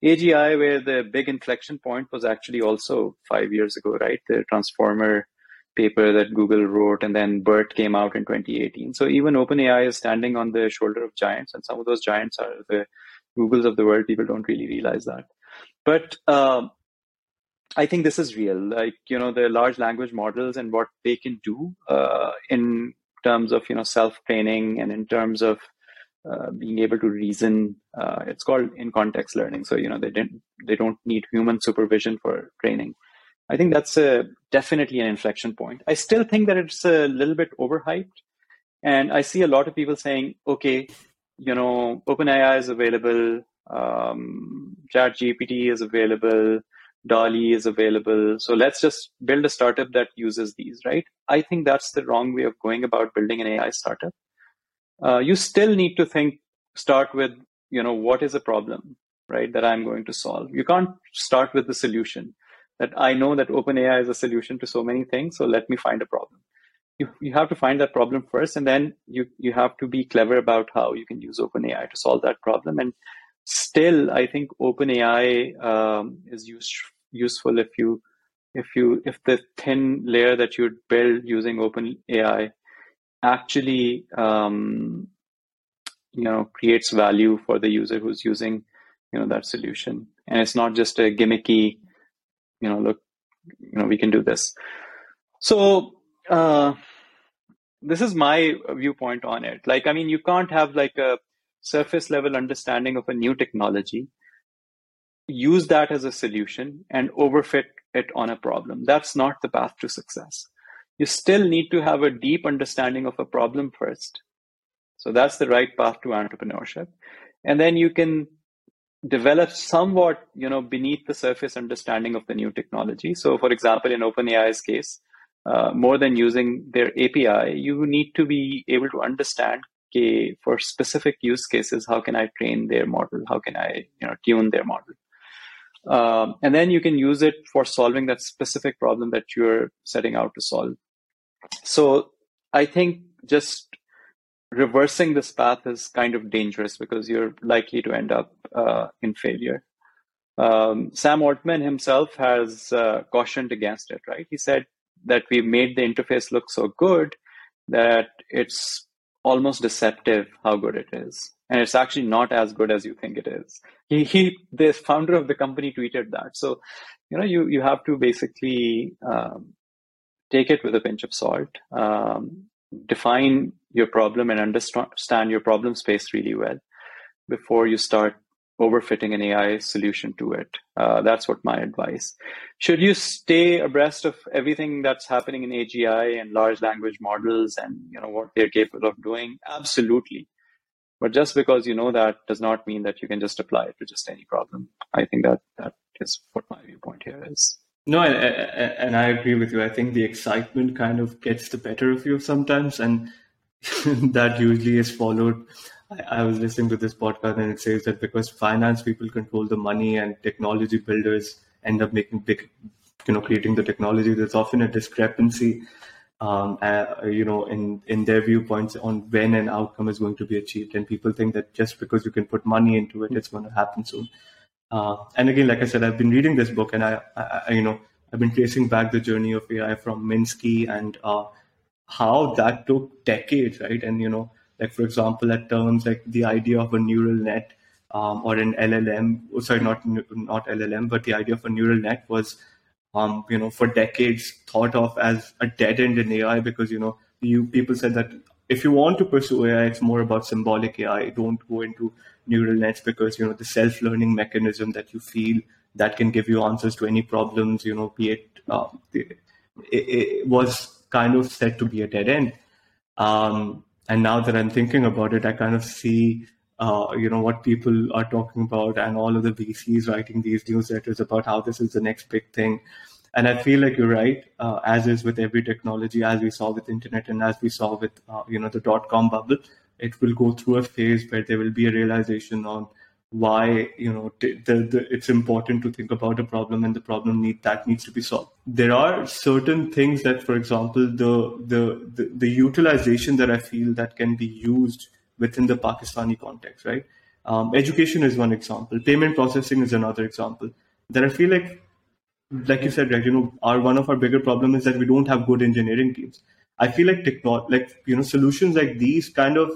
AGI, where the big inflection point was actually also five years ago, right? The transformer paper that Google wrote, and then BERT came out in 2018. So even OpenAI is standing on the shoulder of giants, and some of those giants are the Googles of the world. People don't really realize that. But um, I think this is real. Like you know, the large language models and what they can do uh, in terms of you know self training and in terms of uh, being able to reason. Uh, it's called in context learning. So you know they didn't they don't need human supervision for training. I think that's a, definitely an inflection point. I still think that it's a little bit overhyped. And I see a lot of people saying, okay, you know, OpenAI is available, um, ChatGPT is available, DALL-E is available. So let's just build a startup that uses these, right? I think that's the wrong way of going about building an AI startup. Uh, you still need to think, start with, you know, what is a problem, right, that I'm going to solve. You can't start with the solution that I know that OpenAI is a solution to so many things. So let me find a problem. You, you have to find that problem first, and then you, you have to be clever about how you can use OpenAI to solve that problem. And still, I think OpenAI um, is use, useful if you if you if the thin layer that you build using OpenAI actually um, you know creates value for the user who's using you know that solution, and it's not just a gimmicky you know look you know we can do this. So uh, this is my viewpoint on it. Like i mean you can't have like a surface level understanding of a new technology use that as a solution and overfit it on a problem. That's not the path to success. You still need to have a deep understanding of a problem first. So that's the right path to entrepreneurship. And then you can develop somewhat you know beneath the surface understanding of the new technology. So for example in openai's case uh, more than using their api you need to be able to understand okay, for specific use cases how can i train their model? How can i you know tune their model um, and then you can use it for solving that specific problem that you're setting out to solve so i think just reversing this path is kind of dangerous because you're likely to end up uh, in failure. Um, Sam Altman himself has uh, cautioned against it, right? He said that we made the interface look so good that it's almost deceptive how good it is. And it's actually not as good as you think it is. He, he the founder of the company tweeted that. So, you know, you, you have to basically um, take it with a pinch of salt. Um, define your problem and understand your problem space really well before you start overfitting an AI solution to it. Uh, that's what my advice. Should you stay abreast of everything that's happening in AGI and large language models and you know what they're capable of doing? Absolutely. But just because you know that does not mean that you can just apply it to just any problem. I think that that is what my viewpoint here is. No, and, and I agree with you. I think the excitement kind of gets the better of you sometimes, and that usually is followed. I, I was listening to this podcast, and it says that because finance people control the money and technology builders end up making big, you know, creating the technology, there's often a discrepancy um, uh, you know, in, in their viewpoints on when an outcome is going to be achieved. And people think that just because you can put money into it, it's going to happen soon. Uh, and again, like I said, I've been reading this book and I, I, you know, I've been tracing back the journey of AI from Minsky and uh, how that took decades, right? And, you know, like for example, at terms like the idea of a neural net um, or an LLM, sorry, not not LLM, but the idea of a neural net was um, you know, for decades thought of as a dead end in AI because, you know, you people said that if you want to pursue AI, it's more about symbolic AI. Don't go into neural nets because, you know, the self-learning mechanism that you feel that can give you answers to any problems, you know, be it, uh, it, it, was kind of said to be a dead end. Um, and now that I'm thinking about it, I kind of see uh, you know what people are talking about and all of the VCs writing these newsletters about how this is the next big thing. And I feel like you're right, uh, as is with every technology, as we saw with internet and as we saw with uh, you know the dot com bubble, it will go through a phase where there will be a realization on why you know the, the, it's important to think about a problem and the problem need that needs to be solved there are certain things that for example the, the the the utilization that i feel that can be used within the Pakistani context, right? Um, education is one example. Payment processing is another example. That I feel like, like you said, right? You know, our one of our bigger problem is that we don't have good engineering teams. I feel like techno- like you know, solutions like these kind of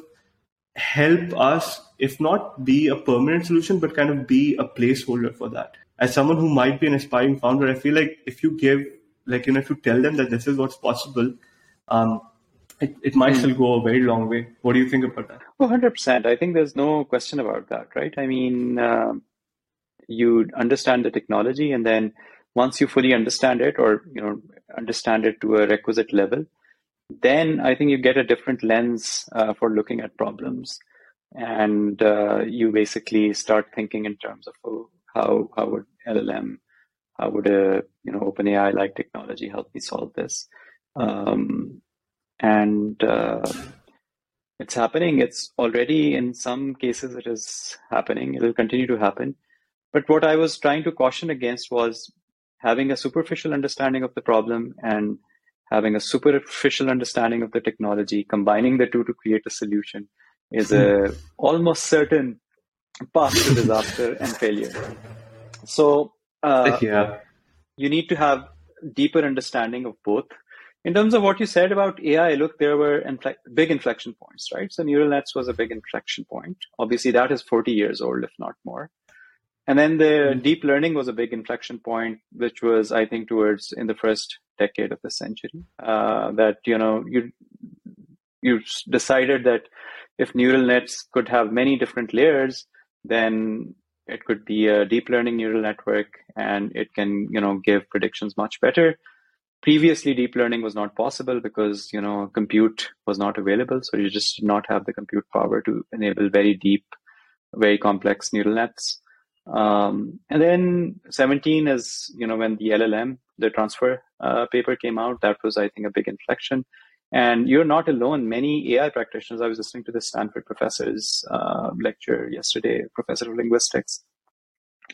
help us, if not be a permanent solution, but kind of be a placeholder for that. As someone who might be an aspiring founder, I feel like if you give, like you know, if you tell them that this is what's possible, um, it, it might mm. still go a very long way. What do you think about that? Oh, 100%. I think there's no question about that, right? I mean, uh, you understand the technology and then once you fully understand it or, you know, understand it to a requisite level, then I think you get a different lens uh, for looking at problems. And uh, you basically start thinking in terms of oh, how, how would LLM, how would a, you know, OpenAI like technology help me solve this? Um, and uh, it's happening. It's already in some cases it is happening. It will continue to happen. But what I was trying to caution against was having a superficial understanding of the problem and having a superficial understanding of the technology, combining the two to create a solution is a almost certain path to disaster and failure. So uh, yeah. you need to have deeper understanding of both in terms of what you said about AI, look, there were infle- big inflection points, right? So neural nets was a big inflection point. Obviously, that is 40 years old, if not more. And then the mm-hmm. deep learning was a big inflection point, which was, I think, towards in the first decade of the century. Uh, that you know, you you decided that if neural nets could have many different layers, then it could be a deep learning neural network, and it can you know give predictions much better previously deep learning was not possible because you know compute was not available. So you just did not have the compute power to enable very deep very complex neural nets. Um, and then 17 is you know when the llm the transfer uh, paper came out. That was i think a big inflection. And you're not alone. Many ai practitioners i was listening to the stanford professor's uh, lecture yesterday professor of linguistics.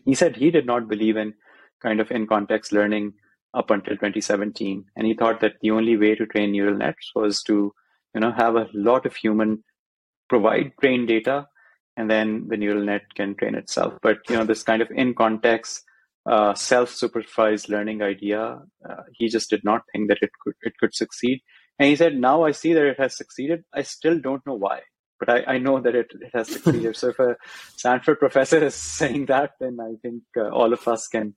He said he did not believe in kind of in context learning up until 2017 and he thought that the only way to train neural nets was to you know have a lot of human provide trained data and then the neural net can train itself. But you know this kind of in context uh, self-supervised learning idea uh, he just did not think that it could it could succeed. And he said now i see that it has succeeded. I still don't know why but I, I know that it, it has succeeded. so if a Stanford professor is saying that, then I think uh, all of us can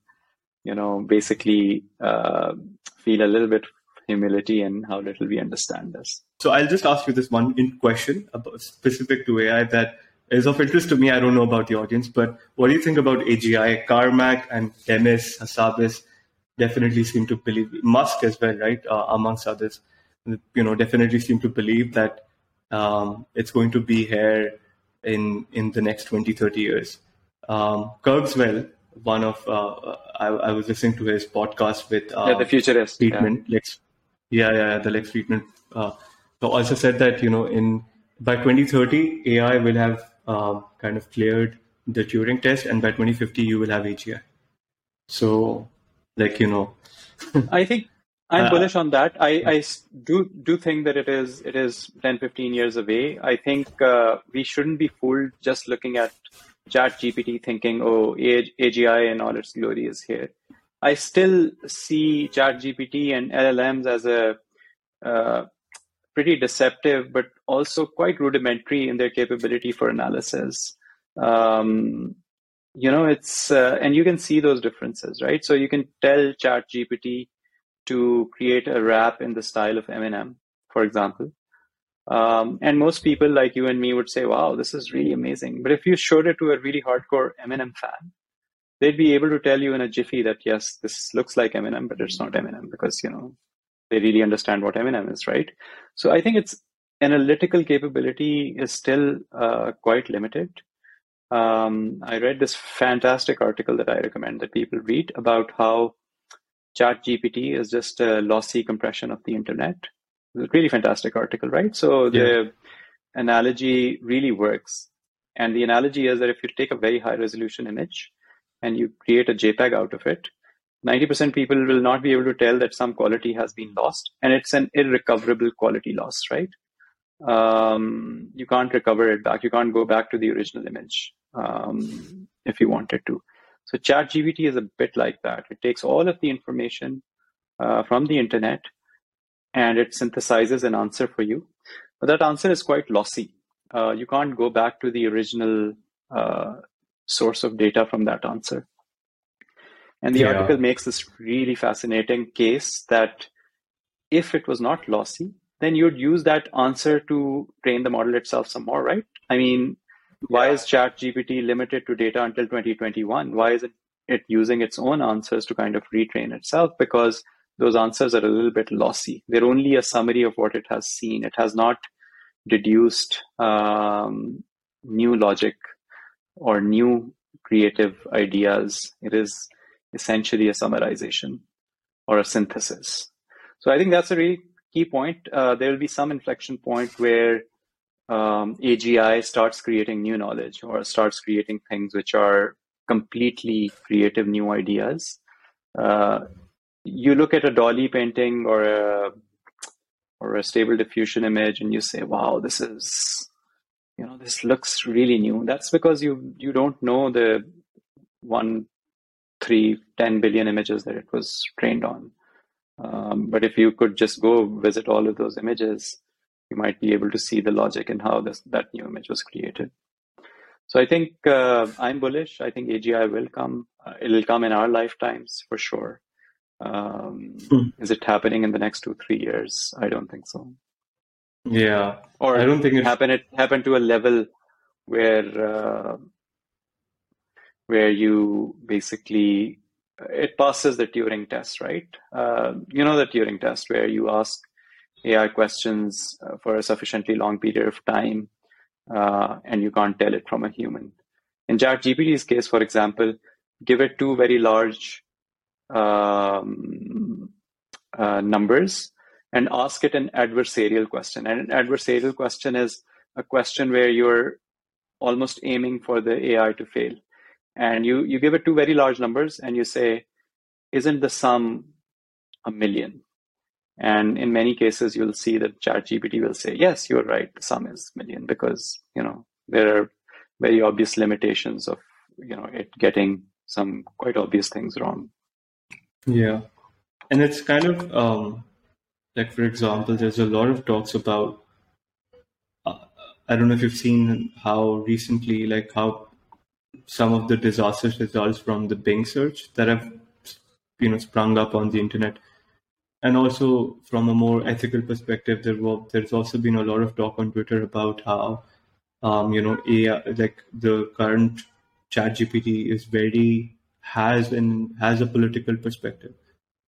you know, basically uh, feel a little bit humility and how little we understand this. So I'll just ask you this one question about, specific to AI that is of interest to me. I don't know about the audience, but what do you think about AGI? Carmack and Demis Hassabis definitely seem to believe, Musk as well, right, uh, amongst others, you know, definitely seem to believe that um, it's going to be here in in the next 20, 30 years. Um, Kurzweil, one of uh, I, I, was listening to his podcast with uh, yeah, the futurist Fridman, yeah. Lex, yeah, yeah, the Lex Fridman. Uh, so also said that you know in by 2030 AI will have um, kind of cleared the Turing test, and by 2050 you will have AGI. So, like you know, I think I'm uh, bullish on that. I, I do do think that it is it is 10, 15 years away. I think uh, we shouldn't be fooled just looking at Chat GPT, thinking, "Oh, AGI and all its glory is here." I still see Chat GPT and LLMs as a uh, pretty deceptive, but also quite rudimentary in their capability for analysis. Um, you know, it's uh, and you can see those differences, right? So you can tell Chat GPT to create a rap in the style of Eminem, for example. Um, and most people like you and me would say, wow, this is really amazing. But if you showed it to a really hardcore Eminem fan, they'd be able to tell you in a jiffy that, yes, this looks like Eminem, but it's not Eminem because, you know, they really understand what Eminem is, right? So I think its analytical capability is still uh, quite limited. Um, I read this fantastic article that I recommend that people read about how ChatGPT is just a lossy compression of the internet. Really fantastic article, right? So yeah. the analogy really works. And the analogy is that if you take a very high resolution image and you create a JPEG out of it, 90% people will not be able to tell that some quality has been lost. And it's an irrecoverable quality loss, right? Um, you can't recover it back. You can't go back to the original image um, if you wanted to. So ChatGPT is a bit like that. It takes all of the information uh, from the internet and it synthesizes an answer for you. But that answer is quite lossy. Uh, you can't go back to the original uh, source of data from that answer. And the yeah. article makes this really fascinating case that if it was not lossy, then you'd use that answer to train the model itself some more, right? I mean, why is chat gpt limited to data until 2021 why is it, it using its own answers to kind of retrain itself because those answers are a little bit lossy. They're only a summary of what it has seen. It has not deduced um, new logic or new creative ideas. It is essentially a summarization or a synthesis. So i think that's a really key point. Uh, there will be some inflection point where um, AGI starts creating new knowledge or starts creating things which are completely creative new ideas. Uh, you look at a DALL-E painting or a or a stable diffusion image and you say, wow, this is you know this looks really new. That's because you you don't know the one, three, ten billion images that it was trained on. Um, but if you could just go visit all of those images, you might be able to see the logic and how this, that new image was created. So I think uh, I'm bullish. I think AGI will come. Uh, it'll come in our lifetimes for sure. Um, mm. Is it happening in the next two three years? I don't think so. Yeah, or I don't think it happen. It happened to a level where uh, where you basically it passes the Turing test, right? Uh, you know the Turing test where you ask AI questions uh, for a sufficiently long period of time, uh, and you can't tell it from a human. In ChatGPT's case, for example, give it two very large um, uh, numbers and ask it an adversarial question. And an adversarial question is a question where you're almost aiming for the AI to fail. And you, you give it two very large numbers and you say, isn't the sum a million? And in many cases, you'll see that ChatGPT will say, yes, you're right, the sum is million because, you know, there are very obvious limitations of, you know, it getting some quite obvious things wrong. Yeah. And it's kind of um, like, for example, there's a lot of talks about, uh, I don't know if you've seen how recently, like how some of the disastrous results from the Bing search that have, you know, sprung up on the internet and also from a more ethical perspective, there was, there's also been a lot of talk on Twitter about how, um, you know, AI, like the current Chat GPT is very has and has a political perspective.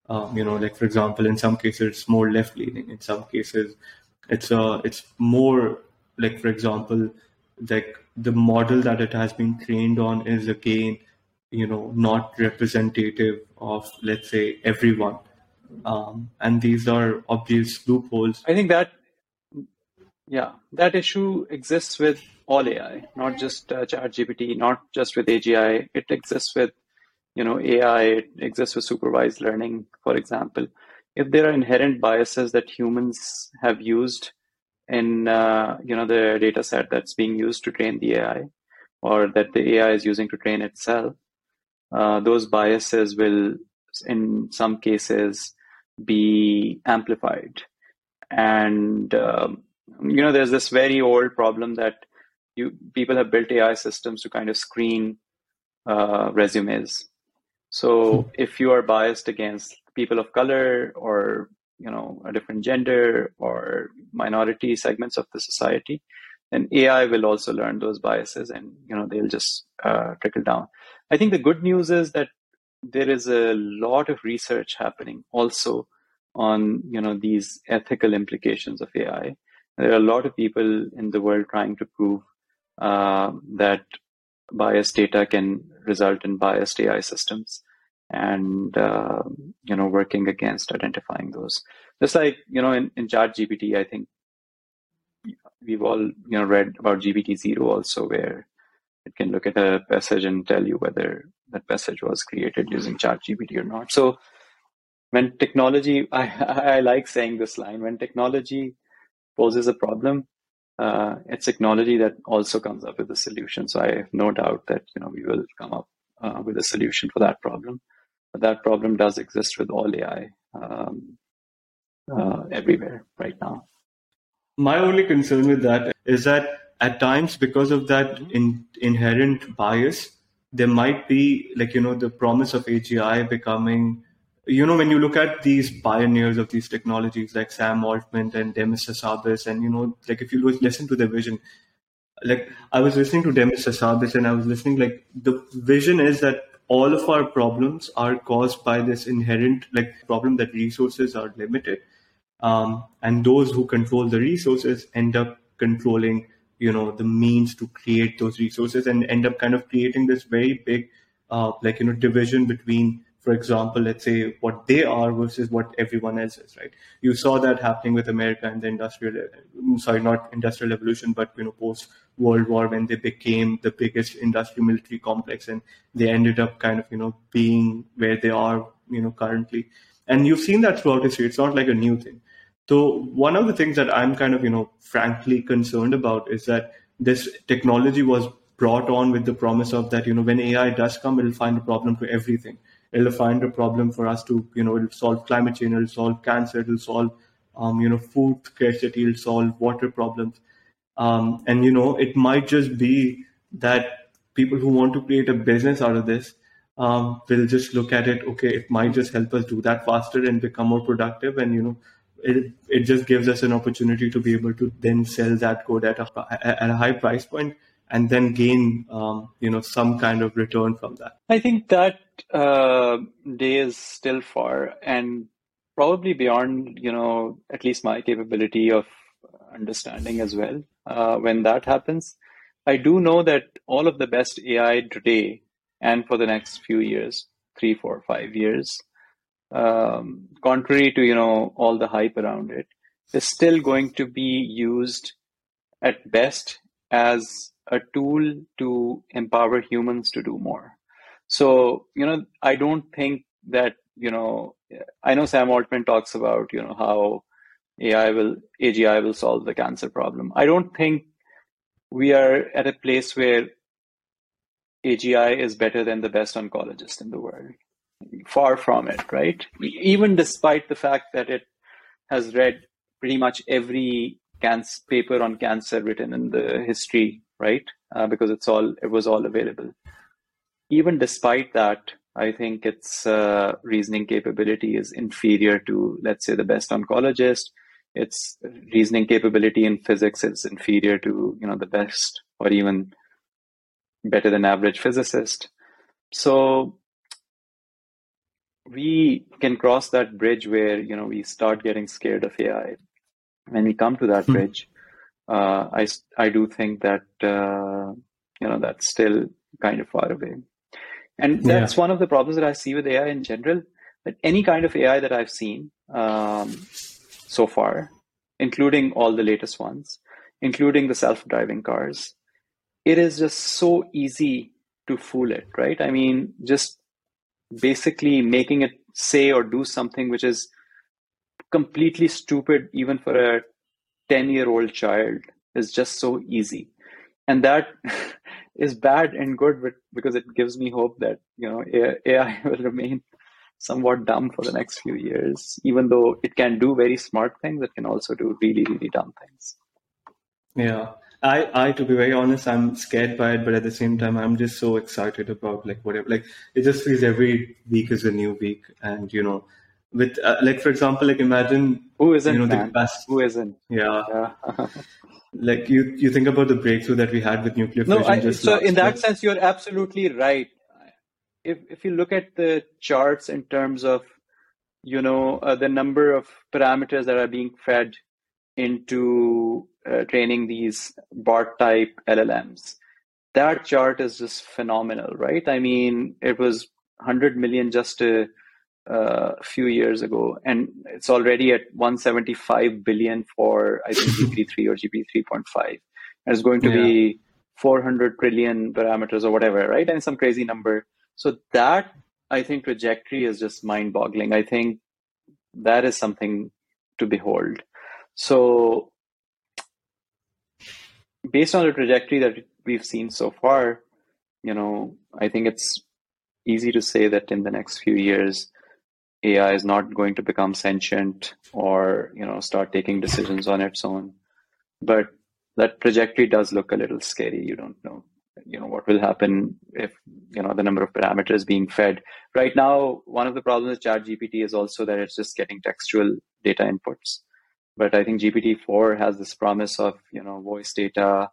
Um, you know, like for example, in some cases it's more left leaning. In some cases, it's uh, it's more like for example, like the model that it has been trained on is again, you know, not representative of let's say everyone, um, and these are obvious loopholes. I think that yeah, that issue exists with all AI, not just uh, ChatGPT, not just with AGI. It exists with you know AI. Exists with supervised learning, for example. If there are inherent biases that humans have used in uh, you know the data set that's being used to train the AI, or that the AI is using to train itself, uh, those biases will, in some cases, be amplified. And um, you know, there's this very old problem that you people have built AI systems to kind of screen uh, resumes. So if you are biased against people of color or you know a different gender or minority segments of the society, then AI will also learn those biases and you know they'll just uh, trickle down. I think the good news is that there is a lot of research happening also on you know these ethical implications of AI. There are a lot of people in the world trying to prove uh, that biased data can result in biased AI systems, and uh, you know working against identifying those. Just like you know in, in Chat GPT, I think we've all you know read about GPT zero also, where it can look at a passage and tell you whether that passage was created using Chat GPT or not. So when technology, I, I like saying this line: when technology poses a problem, uh, it's technology that also comes up with a solution. So I have no doubt that you know we will come up uh, with a solution for that problem. But that problem does exist with all AI um, uh, everywhere right now. My only concern with that is that at times, because of that in, inherent bias, there might be like you know the promise of AGI becoming you know, when you look at these pioneers of these technologies like Sam Altman and Demis Hassabis, and you know, like if you listen to their vision, like I was listening to Demis Hassabis and I was listening, like the vision is that all of our problems are caused by this inherent like problem that resources are limited, um, and those who control the resources end up controlling, you know, the means to create those resources and end up kind of creating this very big, uh, like you know, division between for example, let's say what they are versus what everyone else is, right? You saw that happening with America and the industrial, sorry, not industrial evolution, but you know, post World War when they became the biggest industrial military complex, and they ended up kind of you know being where they are, you know, currently. And you've seen that throughout history. It's not like a new thing. So one of the things that I'm kind of you know frankly concerned about is that this technology was brought on with the promise of that you know when AI does come, it'll find a problem to everything it'll find a problem for us to, you know, it'll solve climate change, it'll solve cancer, it'll solve, um, you know, food scarcity, it'll solve water problems. Um, and, you know, it might just be that people who want to create a business out of this um, will just look at it, okay, it might just help us do that faster and become more productive. And, you know, it, it just gives us an opportunity to be able to then sell that code at a, at a high price point and then gain um, you know some kind of return from that. I think that uh, day is still far and probably beyond you know at least my capability of understanding as well uh, when that happens. I do know that all of the best ai today and for the next few years three four five years um, contrary to you know all the hype around it is still going to be used at best as a tool to empower humans to do more. So, you know, I don't think that, you know, I know Sam Altman talks about, you know, how AI will, AGI will solve the cancer problem. I don't think we are at a place where AGI is better than the best oncologist in the world. Far from it, right? Even despite the fact that it has read pretty much every cancer paper on cancer written in the history right? Uh, because it's all it was all available. Even despite that, I think its uh, reasoning capability is inferior to, let's say, the best oncologist. Its reasoning capability in physics is inferior to, you know, the best or even better than average physicist. So we can cross that bridge where you know we start getting scared of AI. When we come to that hmm. bridge, uh, I I do think that uh, you know that's still kind of far away, and that's yeah. one of the problems that I see with AI in general. That any kind of AI that I've seen um, so far, including all the latest ones, including the self-driving cars, it is just so easy to fool it, right? I mean, just basically making it say or do something which is completely stupid, even for a 10 year old child, is just so easy. And that is bad and good but because it gives me hope that you know AI will remain somewhat dumb for the next few years, even though it can do very smart things, it can also do really, really dumb things. Yeah. I, I, to be very honest, I'm scared by it, but at the same time, I'm just so excited about like whatever. Like it just feels every week is a new week, and you know, with uh, like for example, like imagine who isn't you know, the best, who isn't yeah. yeah. like you you think about the breakthrough that we had with nuclear no, I, so in that sense, you're absolutely right. If if you look at the charts in terms of you know uh, the number of parameters that are being fed into uh, training these BART type LLMs. That chart is just phenomenal, right? I mean, it was 100 million just a, uh, few years ago, and it's already at 175 billion for I think GPT-3 or GPT 3.5, and it's going to yeah. be 400 trillion parameters or whatever, right? And some crazy number. So that I think trajectory is just mind-boggling. I think that is something to behold. So, based on the trajectory that we've seen so far, you know, I think it's easy to say that in the next few years, AI is not going to become sentient or you know start taking decisions on its own. But that trajectory does look a little scary. You don't know, you know, what will happen if you know the number of parameters being fed. Right now, one of the problems with ChatGPT is also that it's just getting textual data inputs. But I think GPT-4 has this promise of, you know, voice data,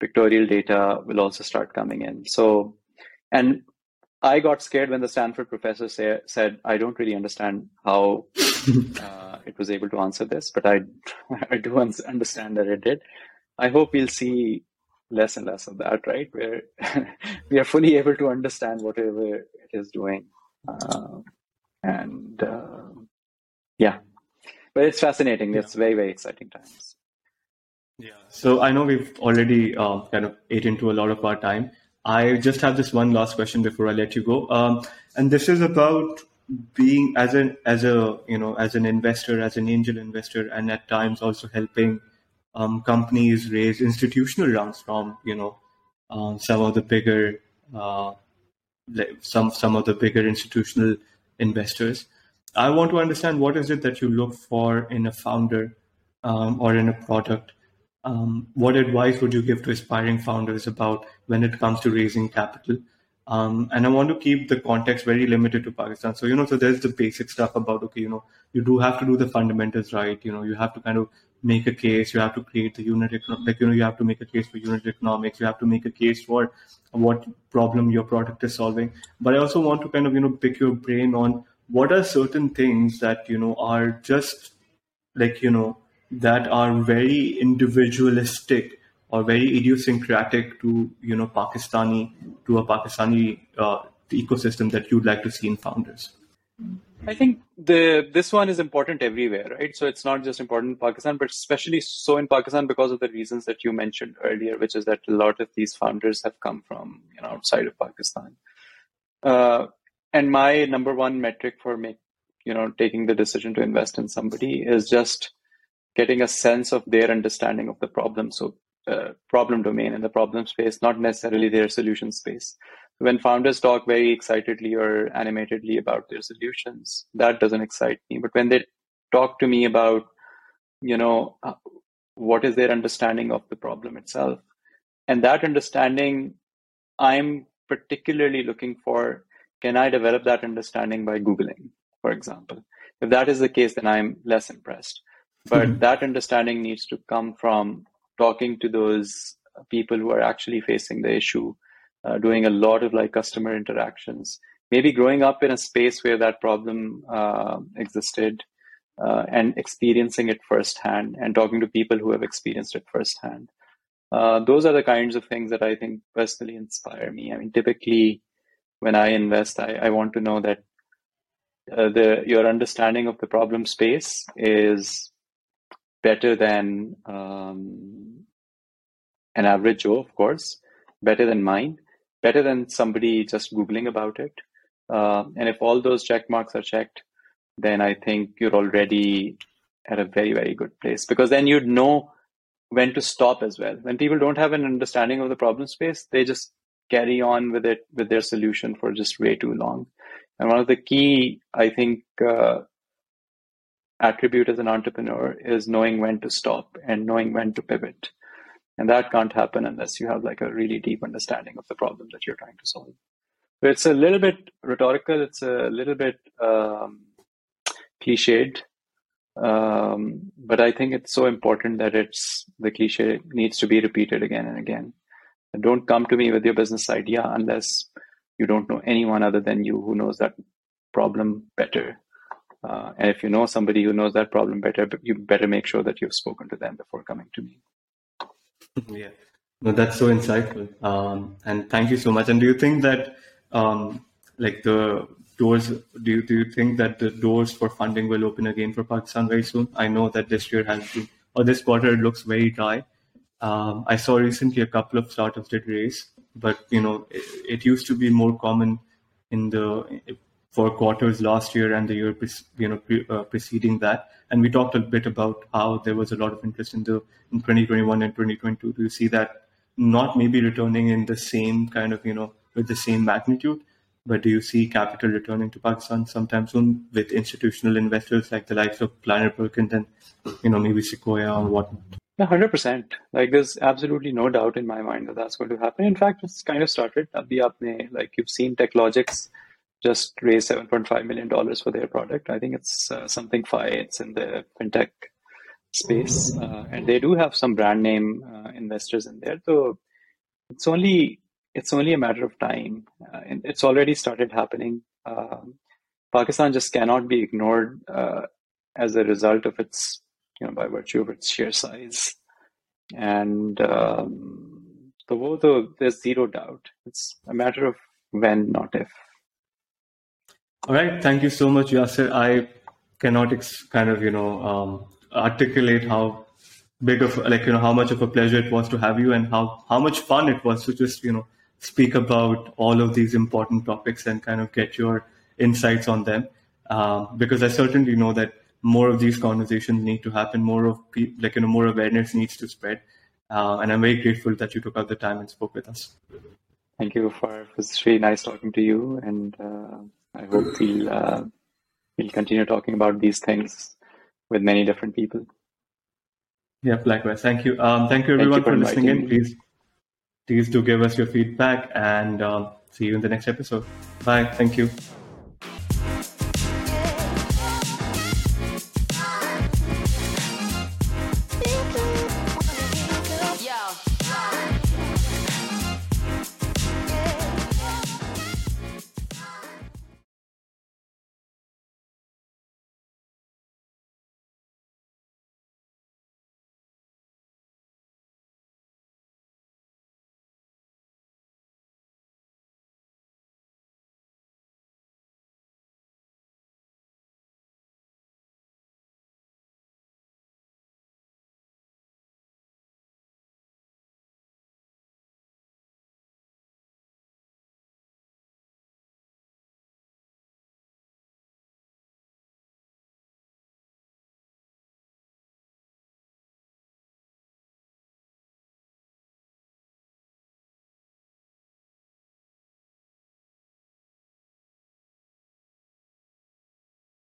pictorial data will also start coming in. So, and I got scared when the Stanford professor say, said, I don't really understand how uh, it was able to answer this, but I, I do understand that it did. I hope we'll see less and less of that, right? Where we are fully able to understand whatever it is doing. Uh, and uh, yeah, but it's fascinating. Yeah. It's very very exciting times. Yeah. So I know we've already uh, kind of ate into a lot of our time. I just have this one last question before I let you go, um, and this is about being as an as a you know as an investor, as an angel investor, and at times also helping um, companies raise institutional rounds from you know um, some of the bigger uh, some some of the bigger institutional investors. I want to understand what is it that you look for in a founder um, or in a product. Um, what advice would you give to aspiring founders about when it comes to raising capital? Um, and I want to keep the context very limited to Pakistan. So, you know, so there's the basic stuff about, okay, you know, you do have to do the fundamentals right. You know, you have to kind of make a case. You have to create the unit, like, you know, you have to make a case for unit economics. You have to make a case for what problem your product is solving. But I also want to kind of, you know, pick your brain on what are certain things that you know are just like you know that are very individualistic or very idiosyncratic to you know Pakistani to a Pakistani uh, ecosystem that you'd like to see in founders? I think the this one is important everywhere, right? So it's not just important in Pakistan, but especially so in Pakistan because of the reasons that you mentioned earlier, which is that a lot of these founders have come from you know outside of Pakistan. Uh, and my number one metric for make you know taking the decision to invest in somebody is just getting a sense of their understanding of the problem so uh, problem domain and the problem space not necessarily their solution space when founders talk very excitedly or animatedly about their solutions that doesn't excite me but when they talk to me about you know uh, what is their understanding of the problem itself and that understanding i'm particularly looking for can I develop that understanding by Googling, for example? If that is the case, then I'm less impressed. But mm-hmm. that understanding needs to come from talking to those people who are actually facing the issue, uh, doing a lot of like customer interactions, maybe growing up in a space where that problem uh, existed, uh, and experiencing it firsthand and talking to people who have experienced it firsthand. Uh, those are the kinds of things that I think personally inspire me. I mean, typically when I invest, I, I want to know that uh, the your understanding of the problem space is better than um, an average Joe, of course, better than mine, better than somebody just Googling about it. Uh, and if all those check marks are checked, then I think you're already at a very, very good place because then you'd know when to stop as well. When people don't have an understanding of the problem space, they just carry on with it with their solution for just way too long. And one of the key, I think, uh, attribute as an entrepreneur is knowing when to stop and knowing when to pivot. And that can't happen unless you have like a really deep understanding of the problem that you're trying to solve. So it's a little bit rhetorical. It's a little bit um, cliched, um, but I think it's so important that it's the cliche needs to be repeated again and again. And don't come to me with your business idea unless you don't know anyone other than you who knows that problem better. Uh, and if you know somebody who knows that problem better, you better make sure that you've spoken to them before coming to me. Yeah, no, that's so insightful. Um, and thank you so much. And do you think that, um, like the doors, do you, do you think that the doors for funding will open again for Pakistan very soon? I know that this year has been, or this quarter it looks very dry. Um, I saw recently a couple of startups did raise, but you know, it, it used to be more common in the for quarters last year and the year you know pre, uh, preceding that. And we talked a bit about how there was a lot of interest in the in 2021 and 2022. Do you see that not maybe returning in the same kind of you know with the same magnitude? But do you see capital returning to Pakistan sometime soon with institutional investors like the likes of Kleiner Perkins and you know maybe Sequoia or whatnot? Yeah, hundred percent. Like, there's absolutely no doubt in my mind that that's going to happen. In fact, it's kind of started. Abhi like you've seen TechLogix just raised seven point five million dollars for their product. I think it's uh, something Fi. It's in the fintech space, uh, and they do have some brand name uh, investors in there. So it's only it's only a matter of time, uh, and it's already started happening. Um, Pakistan just cannot be ignored uh, as a result of its you know, by virtue of its sheer size. And um, the, the, there's zero doubt. It's a matter of when, not if. All right. Thank you so much, Yasser. I cannot ex- kind of, you know, um, articulate how big of, like, you know, how much of a pleasure it was to have you and how, how much fun it was to just, you know, speak about all of these important topics and kind of get your insights on them. Um, because I certainly know that more of these conversations need to happen. More of like you know more awareness needs to spread. Uh, and I'm very grateful that you took out the time and spoke with us. Thank you for it was really nice talking to you, and uh, I hope we'll uh, we'll continue talking about these things with many different people. Yeah, likewise. Thank you. Um, thank you everyone thank you for, for listening in. Please, please do give us your feedback, and um, see you in the next episode. Bye. Thank you.